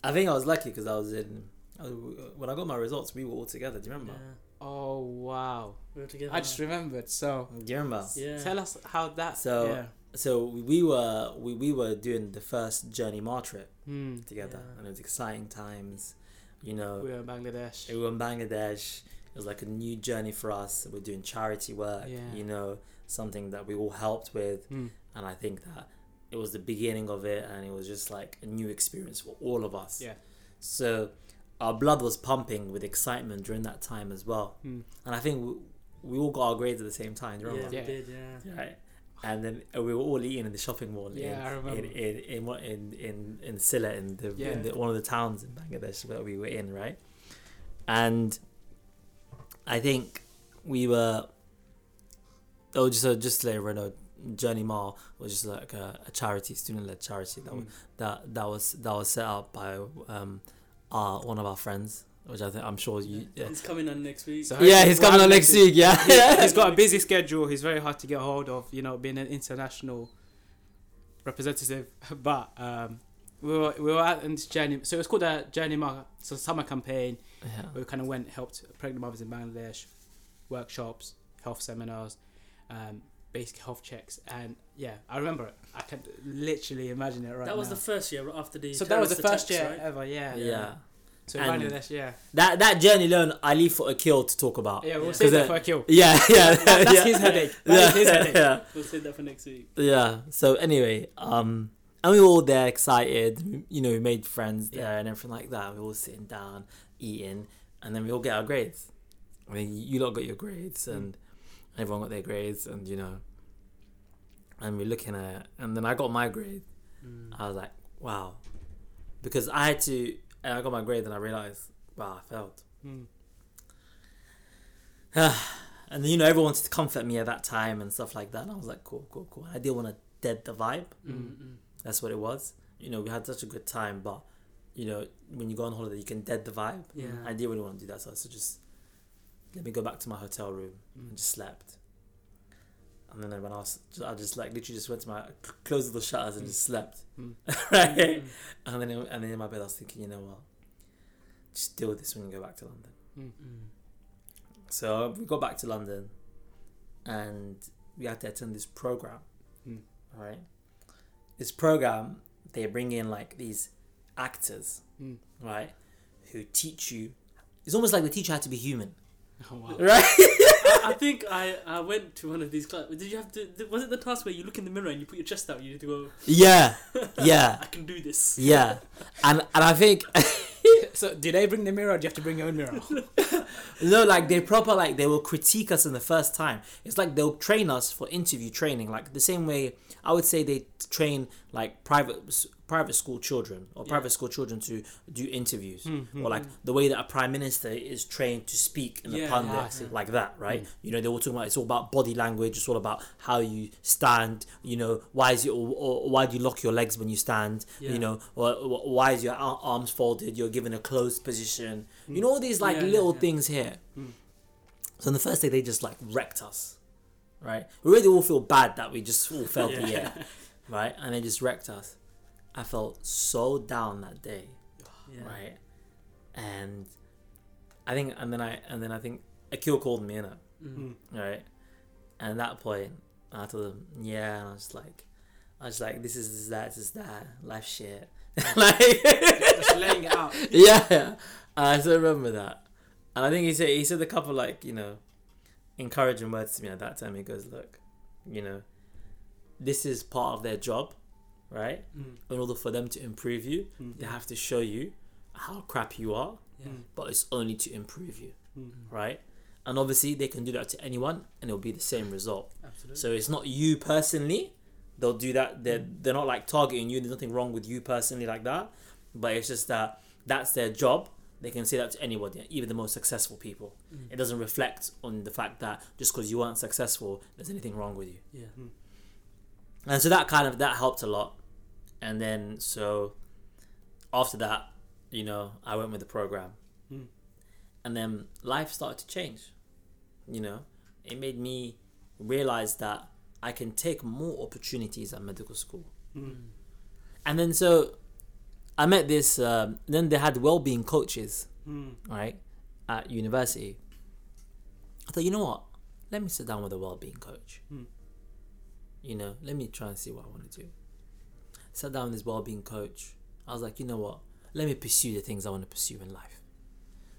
I think I was lucky because I was in. When I got my results, we were all together. Do you remember? Yeah. oh wow We were together. i just remembered so Do you remember? Yeah. tell us how that So- yeah. So we were we, we were doing the first Journey Mar trip Hmm. together, Yeah. and it was exciting times. You know, we were in bangladesh we were in Bangladesh. It was like a new journey for us. We're doing charity work. Yeah. You know, something that we all helped with. Hmm. and I think that it was the beginning of it, and it was just like a new experience for all of us. Yeah. So our blood was pumping with excitement during that time as well, Hmm. and I think we, we all got our grades at the same time. Do Yeah, we Yeah. did, yeah. Right. And then uh, we were all eating in the shopping mall. Yeah, I in, remember. In in in what in in in Silla in the, Yeah. in the one of the towns in Bangladesh that we were in, right? And I think we were. Oh, just so just to let everyone know, Journey Mall was just like a, a charity, student-led charity that was, Hmm. that that was that was set up by um, our one of our friends, which I think I'm sure you. Yeah, He's coming on next week. So yeah he's coming on next is- week. Yeah, He- he's got a busy schedule. He's very hard to get hold of. You know, being an international representative. But um, we were we were at this journey. So it was called a journey mark. So summer campaign. yeah. where we kind of went helped pregnant mothers in Bangladesh, workshops, health seminars, um, basic health checks, and yeah, I remember it. I can literally imagine it right that was now. the first year after the. so that was the terrorist first year right? ever. Yeah. yeah. So And- Bangladesh. Yeah. That that journey alone, I leave for a kill to talk about. Yeah. We'll Yeah. save that for Akil. Yeah, yeah, That- that's yeah. his headache. That is his headache. Yeah, We'll save that for next week. yeah. So anyway, um, and we were all there, excited. You know, we made friends there Yeah. and everything like that. We were all sitting down, eating, and then we all get our grades. I mean, you lot got your grades, Mm. Everyone got their grades, and you know, and we're looking at, it, and then I got my grade. Mm. I was like, wow, because I had to. And I got my grade, and I realized, wow, I failed. Hmm. and you know everyone wanted to comfort me at that time and stuff like that. And I was like, cool, cool, cool. I didn't want to dead the vibe. Mm, mm. That's what it was. You know, we had such a good time, but you know, when you go on holiday, you can dead the vibe. Yeah. I didn't really want to do that, so I just let me go back to my hotel room Mm. and just slept. And then when I was, I just like literally just went to my closed the shutters and Mm. just slept. Mm. right. Mm. And then and then in my bed, I was thinking, you know what? Just deal with this when you go back to London. Hmm. Mm. So we got back to London, and we had to attend this program. Mm. Right. This program, they bring in like these actors, right, who teach you. It's almost like they teach you how to be human, Oh, wow. right? I, I think I, I went to one of these classes. Did you have to? Was it the task where you look in the mirror and you put your chest out? You need to go. yeah, yeah, I can do this. yeah. And and I think So, do they bring the mirror or do you have to bring your own mirror? No, like they proper like they will critique us in the first time. It's like they'll train us for interview training, like the same way I would say they train like private private school children or private school children to do interviews, hmm, hmm, or like hmm. the way that a prime minister is trained to speak in Yeah, a pundit, yeah, like that, right? You know, they were talking about it's all about body language. It's all about how you stand. You know, why is it or, or why do you lock your legs when you stand? Yeah. You know, or, or why is your arms folded? You're given a closed position. You know all these like Yeah, yeah, little yeah. things here. So on the first day they just like wrecked us, right? We really all feel bad that we just all felt the Yeah. air, right? And they just wrecked us. I felt so down that day, Yeah. right? And I think, and then I, and then I think Akil called me in it, Mm. right? And at that point, I told him, yeah, and I was like, I was like, this is this, that, this is that, life shit, like. Just laying it out. yeah, I still remember that. And I think he said he said a couple like you know, encouraging words to me at that time. He goes, "Look, you know, this is part of their job, right? Mm. In order for them to improve you, Mm. they have to show you how crap you are, Yeah. but it's only to improve you, Mm. right? And obviously, they can do that to anyone, and it'll be the same result. Absolutely. So it's not you personally. They'll do that. They're they're not like targeting you. There's nothing wrong with you personally like that. But it's just that that's their job. They can say that to anybody, even the most successful people. Mm. It doesn't reflect on the fact that just because you weren't successful, there's anything wrong with you. Yeah. And so that kind of that helped a lot. And then so after that, you know, I went with the program. Mm. And then life started to change. You know, it made me realize that I can take more opportunities at medical school. Mm. And then so I met this um, then they had well-being coaches, Mm. right, at university. I thought, you know what? Let me sit down with a well-being coach. You know, let me try and see what I want to do. Sat down with this well-being coach. I was like, you know what? Let me pursue the things I want to pursue in life.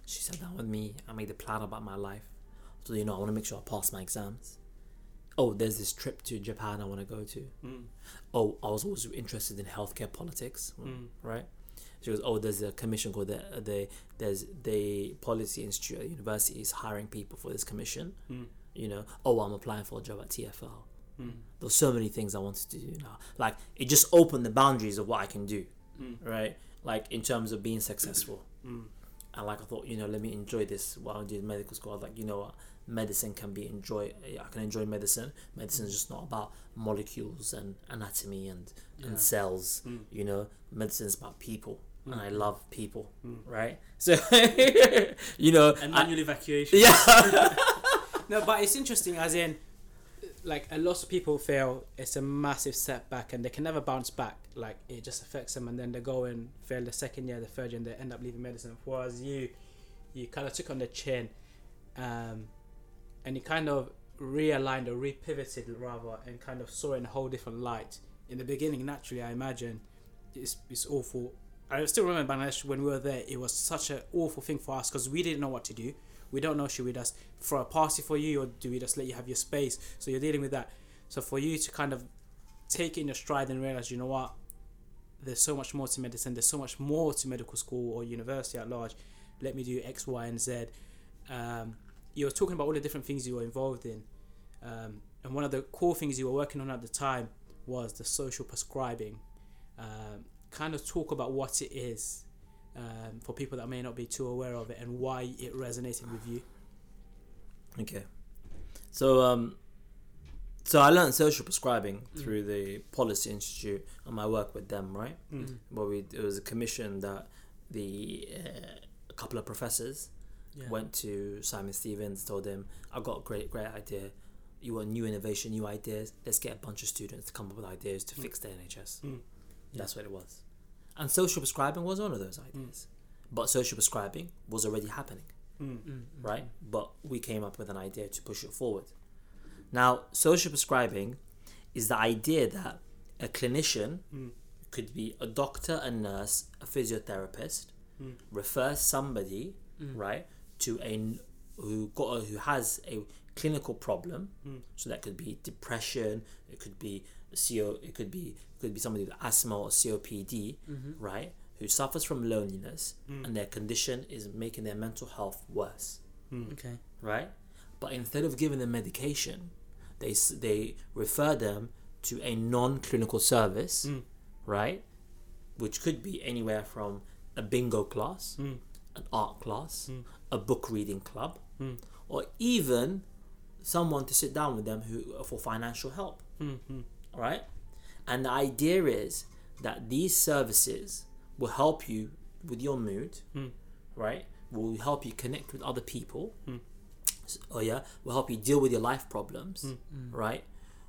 She sat down with me. I made a plan about my life. So you know, I want to make sure I pass my exams. Oh, there's this trip to Japan I want to go to. Mm. Oh, I was always interested in healthcare politics, Mm. right? She goes, oh, there's a commission called the, the there's the Policy Institute at university is hiring people for this commission. Mm. You know, oh, I'm applying for a job at TFL. Mm. There's so many things I wanted to do now. Like it just opened the boundaries of what I can do, Mm. right? Like in terms of being successful. Mm. And like I thought, you know, let me enjoy this while I did medical school. I was like, you know what, medicine can be enjoy. I can enjoy medicine. Medicine is just not about molecules and anatomy and Yeah. and cells. Mm. You know, medicine is about people, and I love people, Mm. right? So, you know, And I- manual evacuation. yeah, No, but it's interesting as in, like a lot of people feel it's a massive setback and they can never bounce back. Like it just affects them, and then they go and fail the second year, the third year, and they end up leaving medicine. Whereas you, you kind of took on the chin, um, and you kind of realigned or repivoted rather, and kind of saw it in a whole different light. In the beginning, naturally, I imagine it's it's awful. I still remember Bangladesh when we were there. It was such an awful thing for us because we didn't know what to do. We don't know should we just throw a party for you or do we just let you have your space? So you're dealing with that. So for you to kind of take it in your stride and realize, you know what, there's so much more to medicine. There's so much more to medical school or university at large. Let me do X, Y, and Z. Um, you were talking about all the different things you were involved in, um, and one of the core things you were working on at the time was the social prescribing. Um, kind of talk about what it is um, for people that may not be too aware of it and why it resonated with you. Okay. So um so I learned social prescribing Mm. through the Policy Institute and my work with them, right? Mm. Where we it was a commission that the uh, a couple of professors Yeah. went to Simon Stevens, told him, "I've got a great great idea. You want new innovation, new ideas? Let's get a bunch of students to come up with ideas to Mm. fix the NHS." Mm. That's what it was. And social prescribing was one of those ideas. But social prescribing was already happening Mm. Mm. right? But we came up with an idea to push it forward. Now, social prescribing is the idea that a clinician Mm. could be a doctor, a nurse, a physiotherapist, Mm. refer somebody, Mm. right, to a n- who got a, who has a clinical problem. Mm. So that could be depression, it could be CO, it could be it could be somebody with asthma or COPD, Mhm. right? who suffers from loneliness Mm. and their condition is making their mental health worse, Mm. Okay. right? But instead of giving them medication, they they refer them to a non-clinical service, Mm. right? Which could be anywhere from a bingo class, Mm. an art class, Mm. a book reading club, Mm. or even someone to sit down with them who for financial help, Mm. Right? And the idea is that these services will help you with your mood, Mm. right? Will help you connect with other people. Mm. Oh yeah, will help you deal with your life problems, Mm. Right?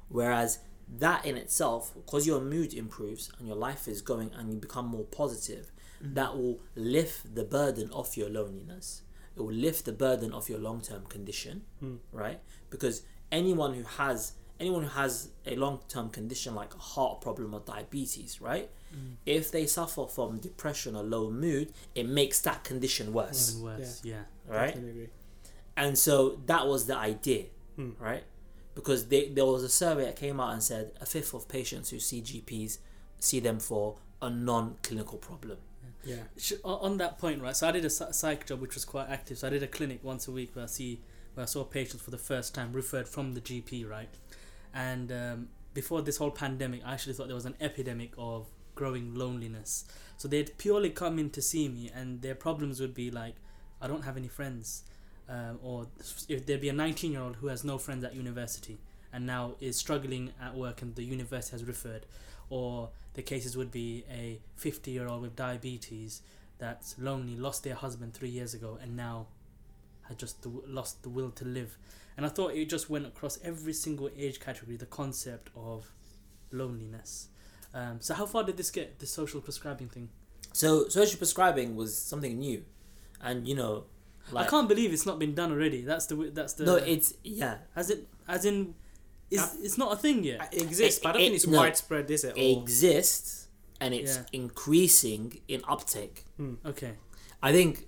Whereas that in itself, because your mood improves and your life is going and you become more positive, Mm. that will lift the burden off your loneliness. It will lift the burden of your long term condition, Mm. right? Because anyone who has anyone who has a long term condition like a heart problem or diabetes, right? Mm. If they suffer from depression or low mood, it makes that condition worse, Even worse. Yeah. right? Agree. And so that was the idea, Mm. right? Because they, there was a survey that came out and said a fifth of patients who see GPs see them for a non-clinical problem. Yeah. Sh- o- on that point, right? So I did a psy- psych job which was quite active. So I did a clinic once a week where I see where I saw patients for the first time referred from the GP, right? And um, before this whole pandemic, I actually thought there was an epidemic of growing loneliness. So they'd purely come in to see me, and their problems would be like, I don't have any friends, um, or if there'd be a 19 year old who has no friends at university and now is struggling at work, and the university has referred, or the cases would be a 50 year old with diabetes that's lonely, lost their husband three years ago, and now has just lost the will to live. And I thought it just went across every single age category the concept of loneliness. Um, so, how far did this get, the social prescribing thing? So social prescribing was something new, and you know, like I can't believe it's not been done already. That's the that's the no, it's yeah, has it as in is Uh, it's not a thing yet. It exists, but I don't It- think it's no. widespread, is it? it exists, and it's Yeah. increasing in uptake. Mm. Okay. I think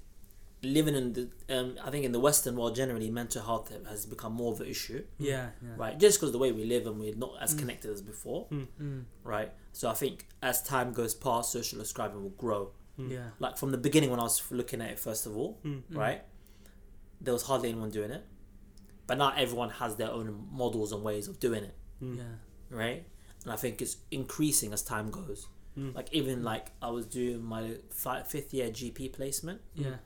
living in the um, I think in the Western world generally, mental health has become more of an issue, Yeah. Yeah. right? Just because the way we live and we're not as Mm. connected as before, Mm, right? So I think as time goes past, social prescribing will grow. Mm. yeah. Like from the beginning when I was looking at it, first of all, Mm. Mm. right? There was hardly anyone doing it, but now everyone has their own models and ways of doing it, Mm. Yeah. right? And I think it's increasing as time goes. Mm. Like even like I was doing my fi- fifth year GP placement, Yeah.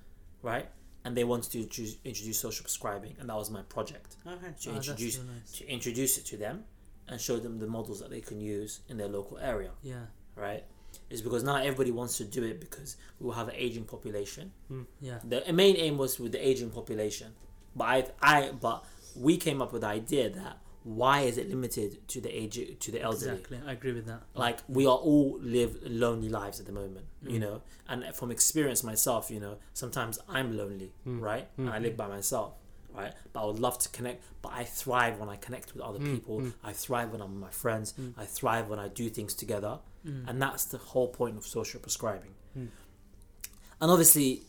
Right? And they wanted to introduce, introduce social prescribing, and that was my project Okay. to oh, that's introduce nice. to introduce it to them and show them the models that they can use in their local area, Yeah. right? Is because now everybody wants to do it because we will have an aging population. Hmm. Yeah. The main aim was with the aging population, but I, I, but we came up with the idea that why is it limited to the age to the elderly? Exactly. I agree with that. Like we are all live lonely lives at the moment, you Mm. know. And from experience myself, you know, sometimes I'm lonely, Mm. right? And I live by myself, right? But I would love to connect. But I thrive when I connect with other Mm, people. mm. I thrive when I'm with my friends. Mm. I thrive when I do things together, Mm. and that's the whole point of social prescribing. Mm. And obviously,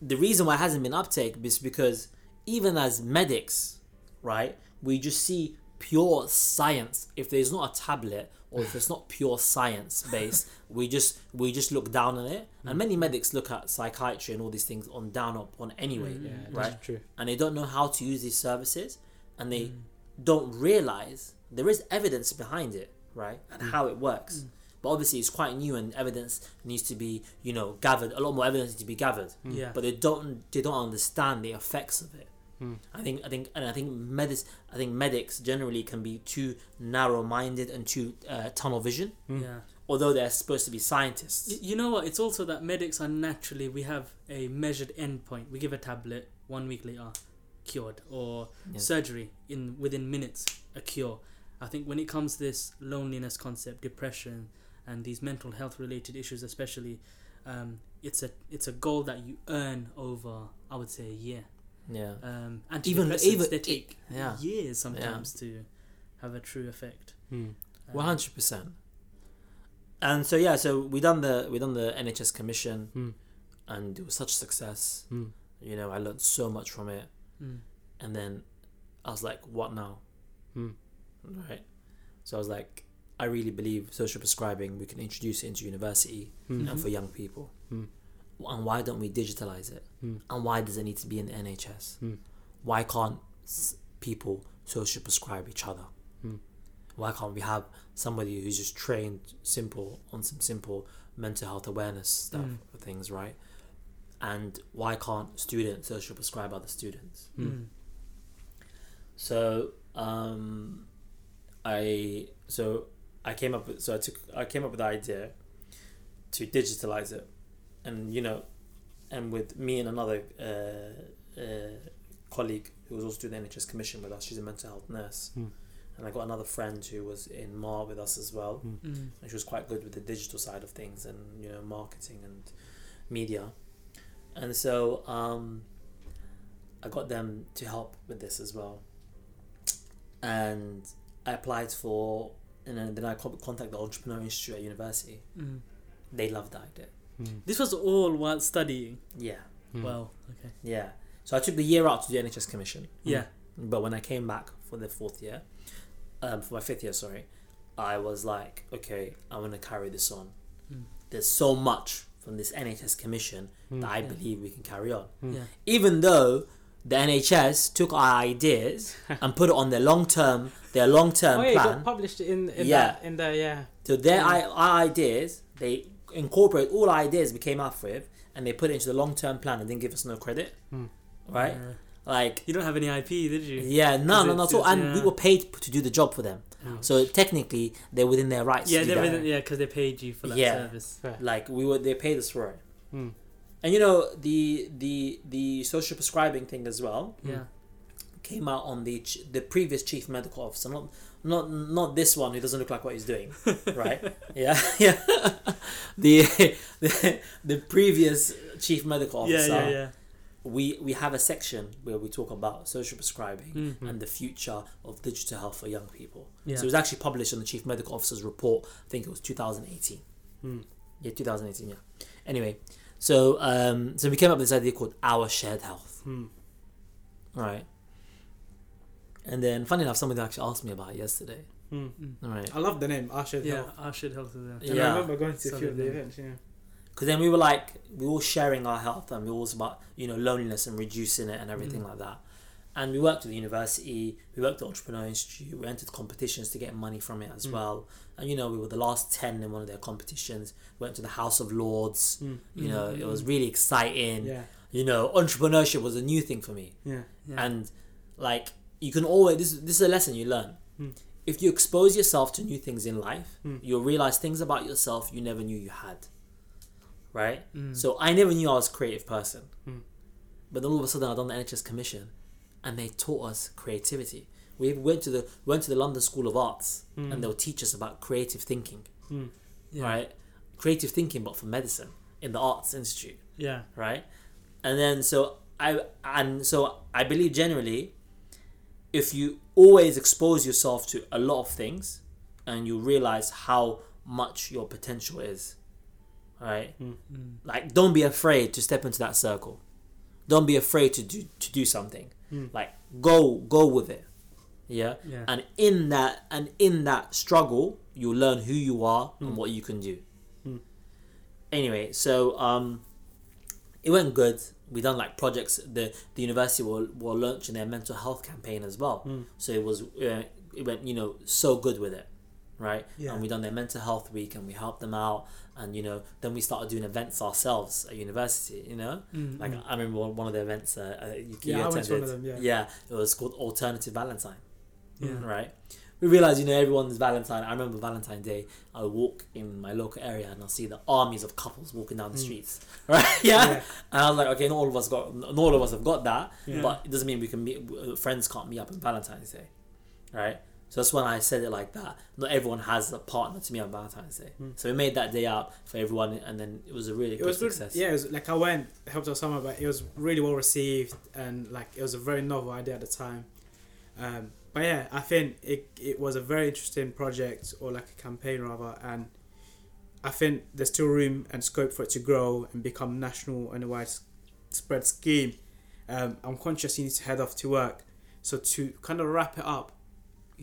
the reason why it hasn't been uptake is because even as medics, right, we just see pure science. If there's not a tablet or if it's not pure science based, we just we just look down on it. And many medics look at psychiatry and all these things on down up on anyway, Mm. Yeah, that's right? true. And they don't know how to use these services, and they Mm. don't realize there is evidence behind it, right, and how it works. Mm. But obviously, it's quite new, and evidence needs to be, you know, gathered. A lot more evidence needs to be gathered. Yeah. But they don't, they don't understand the effects of it. Mm. I think, I think, and I think medics, I think medics generally can be too narrow-minded and too uh, tunnel vision. Mm. Yeah. Although they're supposed to be scientists. Y- You know what? It's also that medics are naturally we have a measured endpoint. We give a tablet one week later, cured, or Yeah. surgery in within minutes, a cure. I think when it comes to this loneliness concept, depression, and these mental health related issues, especially, um, it's a it's a goal that you earn over I would say a year. Yeah. Um, Even- antidepressants even- they take yeah. years sometimes to have a true effect. Mm. Um, One hundred percent. And so yeah, so we done the we done the NHS commission, Mm. and it was such success. Mm. You know, I learned so much from it, mm, and then I was like, "What now?" Mm. Right. So I was like, I really believe social prescribing we can introduce it into university Mm. and for young people. And why don't we digitalize it? Mm. And why does it need to be in the NHS? Mm. Why can't people social prescribe each other? Mm. Why can't we have somebody who's just trained simple on some simple mental health awareness stuff Mm. for things, right? And why can't students social prescribe other students? Mm. So um, I so I came up with so I took I came up with the idea to digitalize it, and you know, and with me and another uh, uh, colleague who was also doing the NHS commission with us. She's a mental health nurse, Hmm. and I got another friend who was in MAR with us as well, Hmm. Mm. and she was quite good with the digital side of things and you know marketing and media, and so um, I got them to help with this as well, and I applied for, and then, then I co- contacted the Entrepreneur Institute at university. Mm. They loved the idea. Mm. This was all while studying. Yeah, Mm. Wow. Okay. yeah. So I took the year out to the NHS commission. Yeah. But when I came back for the fourth year, um, for my fifth year, sorry, I was like, okay, I'm gonna carry this on. Mm. There's so much from this NHS commission Mm. that I Yeah. believe we can carry on. Mm. Yeah. Even though the NHS took our ideas and put it on their long term, their long term Oh yeah, it plan. got published in in Yeah. that in the yeah. So their Yeah. I, our ideas, they incorporate all our ideas we came up with, and they put it into the long term plan and didn't give us no credit, Hmm. right? Yeah. Like, You don't have any IP, did you? yeah, no, Is no, it- not at all. is- And we were paid to do the job for them. Mm. So technically, they're within their rights. Yeah, to do they're that. within, yeah, because they paid you for that Yeah. service. Fair. Like we were, they paid us for it. Mm. And you know the the the social prescribing thing as well Mm. Yeah. came out on the ch- the previous chief medical officer, not not not this one who doesn't look like what he's doing, right? yeah, yeah. the, the the previous chief medical Yeah, officer. yeah, yeah. We we have a section where we talk about social prescribing Mhm. and the future of digital health for young people. Yeah. So it was actually published in the chief medical officer's report. I think it was 2018. Mm. Yeah, 2018. Yeah. Anyway, so um, so we came up with this idea called our shared health. Mm. Right. And then, funny enough, somebody actually asked me about it yesterday. Mm. All right. I love the name Usher Yeah, Health. I should help with that. And Yeah. I remember going to a few of the events. Yeah. Because then we were like, we were all sharing our health and we were also about, you know, loneliness and reducing it and everything Mm. like that. And we worked with the university, we worked at Entrepreneur Institute, we entered competitions to get money from it as Mm. well. And, you know, we were the last 10 in one of their competitions, went to the House of Lords. Mm. You know, Mm. it was really exciting. Yeah. You know, entrepreneurship was a new thing for me. Yeah. Yeah. And, like, you can always, this, this is a lesson you learn. Mm. If you expose yourself to new things in life, Mm. you'll realize things about yourself you never knew you had. Right? Mm. So I never knew I was a creative person. Mm. But then all of a sudden I done the NHS commission and they taught us creativity. We went to the went to the London School of Arts Mm. and they'll teach us about creative thinking. Mm. yeah. Right? Creative thinking but for medicine in the Arts Institute. Yeah. Right? And then so I and so I believe generally if you always expose yourself to a lot of things and you realize how much your potential is. Right? Mm. like don't be afraid to step into that circle don't be afraid to do to do something Mm. like go go with it yeah Yeah. and in that and in that struggle you'll learn who you are and Mm. what you can do Mm. anyway so um it went good we done like projects the the university were, were launching their mental health campaign as well Mm. so it was uh, it went you know so good with it right Yeah. and we done their mental health week and we helped them out and you know then we started doing events ourselves at university you know Mm. like mm. I remember one of the events uh, uh, you, Yeah, you I went to one attended. of them, yeah. it was called Alternative Valentine, yeah. right? We realized, you know, everyone's Valentine. I remember Valentine Day. I would walk in my local area and I'll see the armies of couples walking down the Mm. streets, right? Yeah. Yeah. and I was like, okay, not all of us got, not all of us have got that, Yeah. but it doesn't mean we can meet. uh, Friends can't meet up on Valentine's Day, right? So that's when I said it like that. Not everyone has a partner to meet on Valentine's Day, Mm. so we made that day out for everyone, and then it was a really It good success. Yeah, it was like I went helped out someone, but it was really well received and like it was a very novel idea at the time. Um, but yeah, I think it it was a very interesting project or like a campaign rather, and I think there's still room and scope for it to grow and become national and a widespread scheme. Um, I'm conscious you need to head off to work, so to kind of wrap it up,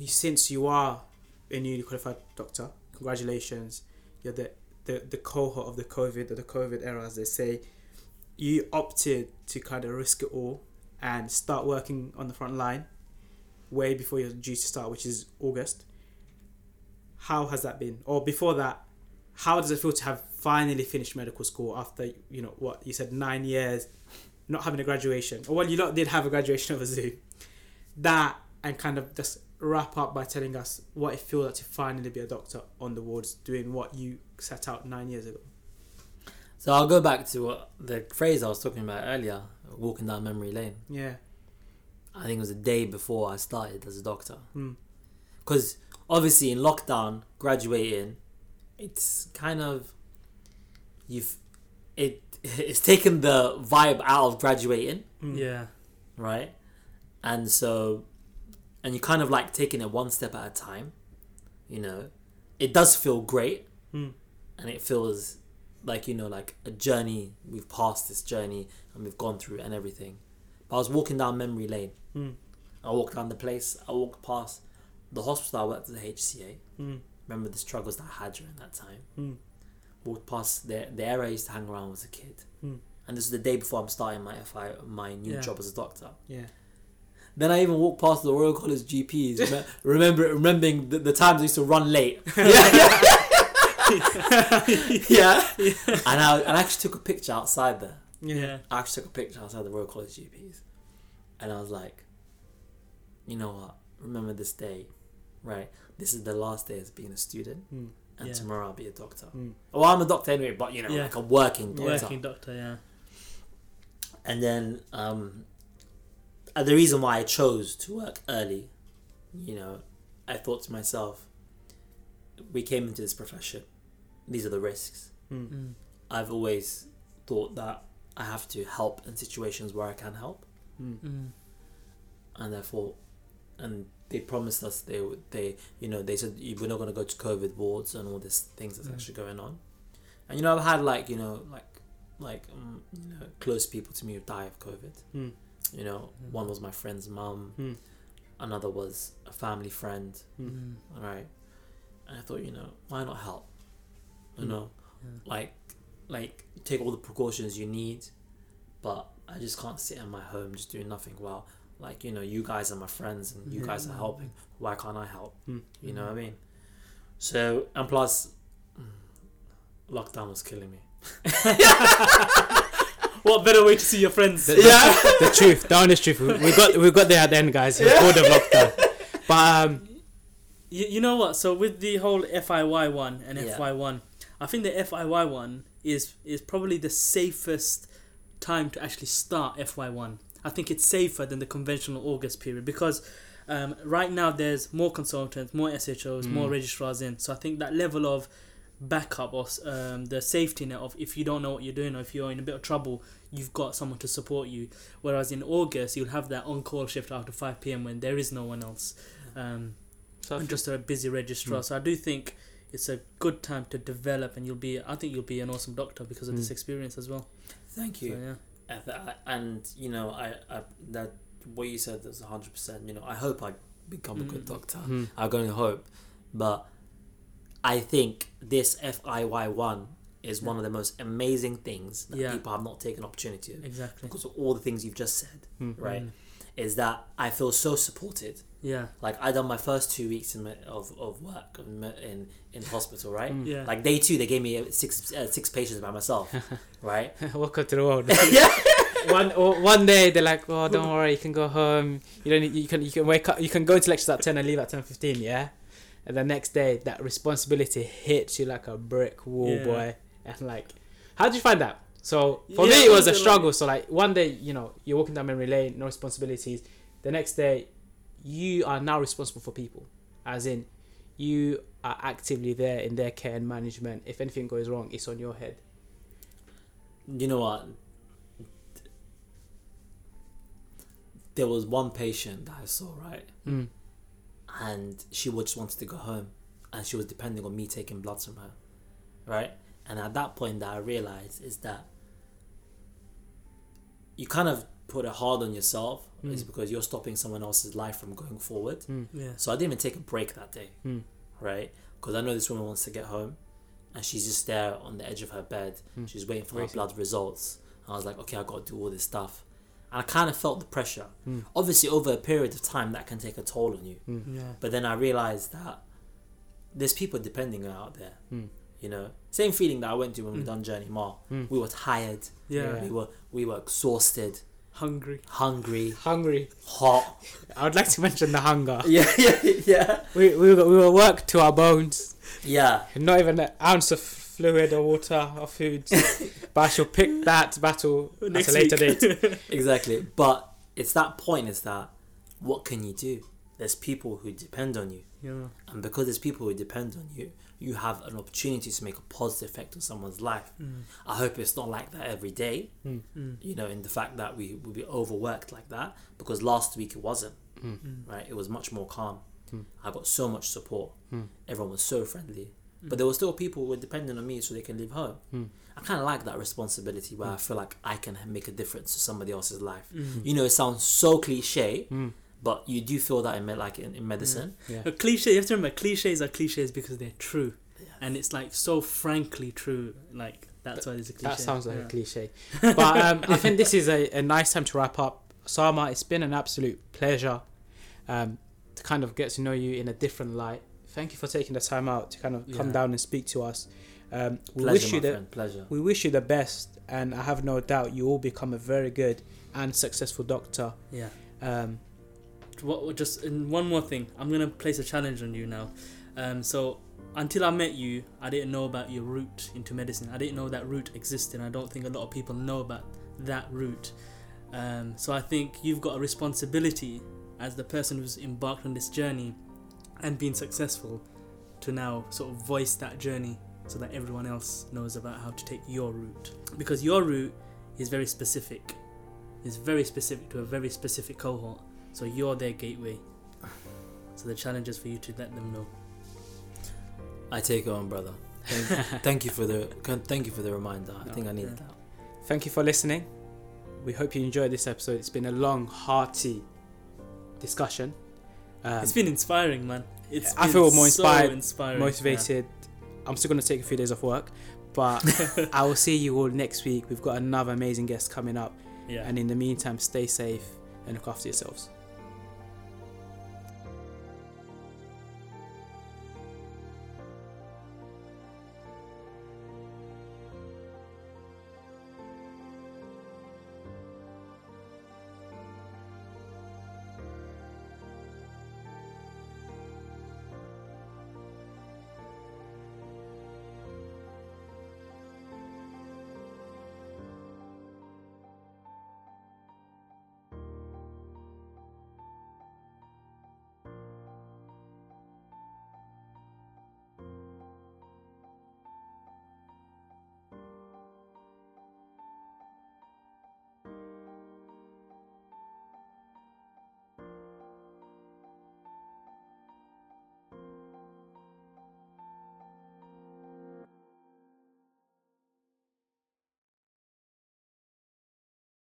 since you are a newly qualified doctor. Congratulations, you're the the, the cohort of the COVID or the COVID era, as they say. You opted to kind of risk it all and start working on the front line way before you're due to start, which is August. How has that been? Or before that, how does it feel to have finally finished medical school after you know what you said nine years, not having a graduation? Or well, you lot did have a graduation over Zoom. That and kind of just wrap up by telling us what it feels like to finally be a doctor on the wards, doing what you set out nine years ago. So I'll go back to what the phrase I was talking about earlier, walking down memory lane. Yeah. I think it was a day before I started as a doctor. Hmm. Because obviously in lockdown, graduating, it's kind of you've it it's taken the vibe out of graduating, Mm. Yeah. right? And so and you're kind of like taking it one step at a time. You know, it does feel great, Mm. and it feels like you know like a journey. We've passed this journey and we've gone through and everything. But I was walking down memory lane. Mm. I walked down the place. I walked past the hospital. I worked at the HCA. Mm. Remember the struggles that I had during that time. Mm. Walked past the the area I used to hang around as a kid. Mm. And this is the day before I'm starting my FI my new Yeah. job as a doctor. Yeah. Then I even walked past the Royal College GPs. remember remembering the, the times I used to run late. yeah. And I, and I actually took a picture outside there. Yeah. I actually took a picture outside the Royal College GPs. And I was like, you know what? Remember this day, right? This is the last day as being a student, Mm. and Yeah. tomorrow I'll be a doctor. Mm. Well, I'm a doctor anyway, but you know, Yeah. like a working doctor. Working doctor. Yeah. And then um, uh, the reason why I chose to work early, you know, I thought to myself, we came into this profession. These are the risks. Mm. Mm. I've always thought that I have to help in situations where I can help. Mm. And therefore, and they promised us they would they you know they said we're not going to go to COVID wards and all these things that's Mm. actually going on, and you know I've had like you know like like um, you know close people to me who die of COVID. Mm. You know, Mm. one was my friend's mum, Mm. another was a family friend. Mm. All right, and I thought you know why not help, you Mm. know, Yeah. like like take all the precautions you need, but I just can't sit in my home just doing nothing. Well, like you know, you guys are my friends and you guys are helping. Why can't I help? Mm. You know what I mean? So and plus, mm, lockdown was killing me. What better way to see your friends? The, the, the truth, the honest truth. We, we got we got there at the end, guys. He was bored of lockdown. But um, You, you know what? So with the whole FIY one and Yeah. FY one, I think the FIY one is is probably the safest time to actually start FY one. I think it's safer than the conventional August period because um, right now there's more consultants, more SHOs, more Mm. registrars in. So I think that level of backup or um, the safety net of if you don't know what you're doing or if you're in a bit of trouble, you've got someone to support you. Whereas in August you'll have that on call shift after five pm when there is no one else. Um, so and just a busy registrar. Mm. So I do think it's a good time to develop, and you'll be. I think you'll be an awesome doctor because of this Mm. experience as well. Thank So, you. yeah. And th- And you know, I, I that what you said was hundred percent. You know, I hope I become a good Mm. doctor. Mm. I can only hope, but I think this FIY one is one of the most amazing things that Yeah. people have not taken opportunity of Exactly. because of all the things you've just said. Mm. Right, Mm. Is that I feel so supported. Yeah. Like I done my first two weeks in my, of of work in in, hospital. Right, Mm. Yeah. like day two they gave me six uh, six patients by myself. right, Welcome to the world. yeah. one one day they're like, "Oh, don't worry, you can go home. You don't. Need, you can. You can wake up. You can go to lectures at ten and leave at ten fifteen. Yeah." And the next day, that responsibility hits you like a brick wall, Yeah. boy. And like, how did you find that? So for Yeah, me, it was a like- struggle. So like, one day, you know, you're walking down memory lane, no responsibilities. The next day, you are now responsible for people, as in, you are actively there in their care and management. If anything goes wrong, it's on your head. You know what? There was one patient that I saw, right? Mm. And she just wanted to go home. And she was depending on me taking blood from her. Right? And at that point that I realized is that you kind of put it hard on yourself is Mm. because you're stopping someone else's life from going forward. Mm. Yeah. So I didn't even take a break that day. Mm. right? Because I know this woman wants to get home, and she's just there on the edge of her bed. Mm. She's waiting for her blood results. And I was like, okay, I got to do all this stuff, and I kind of felt the pressure. Mm. Obviously, over a period of time, that can take a toll on you. Mm. Yeah. But then I realized that there's people depending on out there. You know, same feeling that I went to when we Mm. done Journey Mall. Mm. We were tired. Yeah. We were we were exhausted, Hungry. hungry, Hungry. hot. I would like to mention the hunger. yeah, yeah, yeah, We we were, we were worked to our bones. yeah. Not even an ounce of fluid or water or food. but I shall pick that battle at Next a later week. date. Exactly. But it's that point. Is that what can you do? There's people who depend on you, Yeah. and because there's people who depend on you, you have an opportunity to make a positive effect on someone's life. Mm. I hope it's not like that every day. Mm. Mm. You know, in the fact that we will be overworked like that, because last week it wasn't. Mm. Mm. right? It was much more calm. Mm. I got so much support. Mm. Everyone was so friendly. Mm. But there were still people who were dependent on me so they can leave home. Mm. I kind of like that responsibility where I feel like I can make a difference to somebody else's life. Mm. You know, it sounds so cliche, Mm. But you do feel that in me- like in, in medicine. Yeah. A cliche. You have to remember, cliches are cliches because they're true, Yeah. and it's like so frankly true. Like that's why there's a cliche. That sounds like Yeah. a cliche. But um, I think this is a, a nice time to wrap up. Sama, it's been an absolute pleasure um, to kind of get to know you in a different light. Thank you for taking the time out to kind of come Yeah. down and speak to us. Um, we Pleasure, wish my you the friend. Pleasure. we wish you the best, and I have no doubt you will become a very good and successful doctor. Yeah. Um, Just one more thing, I'm gonna place a challenge on you now. Um, so until I met you, I didn't know about your route into medicine. I didn't know that route existed. I don't think a lot of people know about that route. Um, so I think you've got a responsibility as the person who's embarked on this journey and been successful to now sort of voice that journey so that everyone else knows about how to take your route. Because your route is very specific. It's very specific to a very specific cohort. So you're their gateway. So the challenge is for you to let them know. I take it on, brother. Thank, thank you for the thank you for the reminder. I No, think I needed yeah. that. thank you for listening. We hope you enjoyed this episode. It's been a long, hearty discussion. Um, it's been inspiring, man. It's I been feel more so inspired, inspiring. motivated. I'm still going to take a few days off work, but I will see you all next week. We've got another amazing guest coming up. Yeah. yeah. And in the meantime, stay safe and look after yourselves.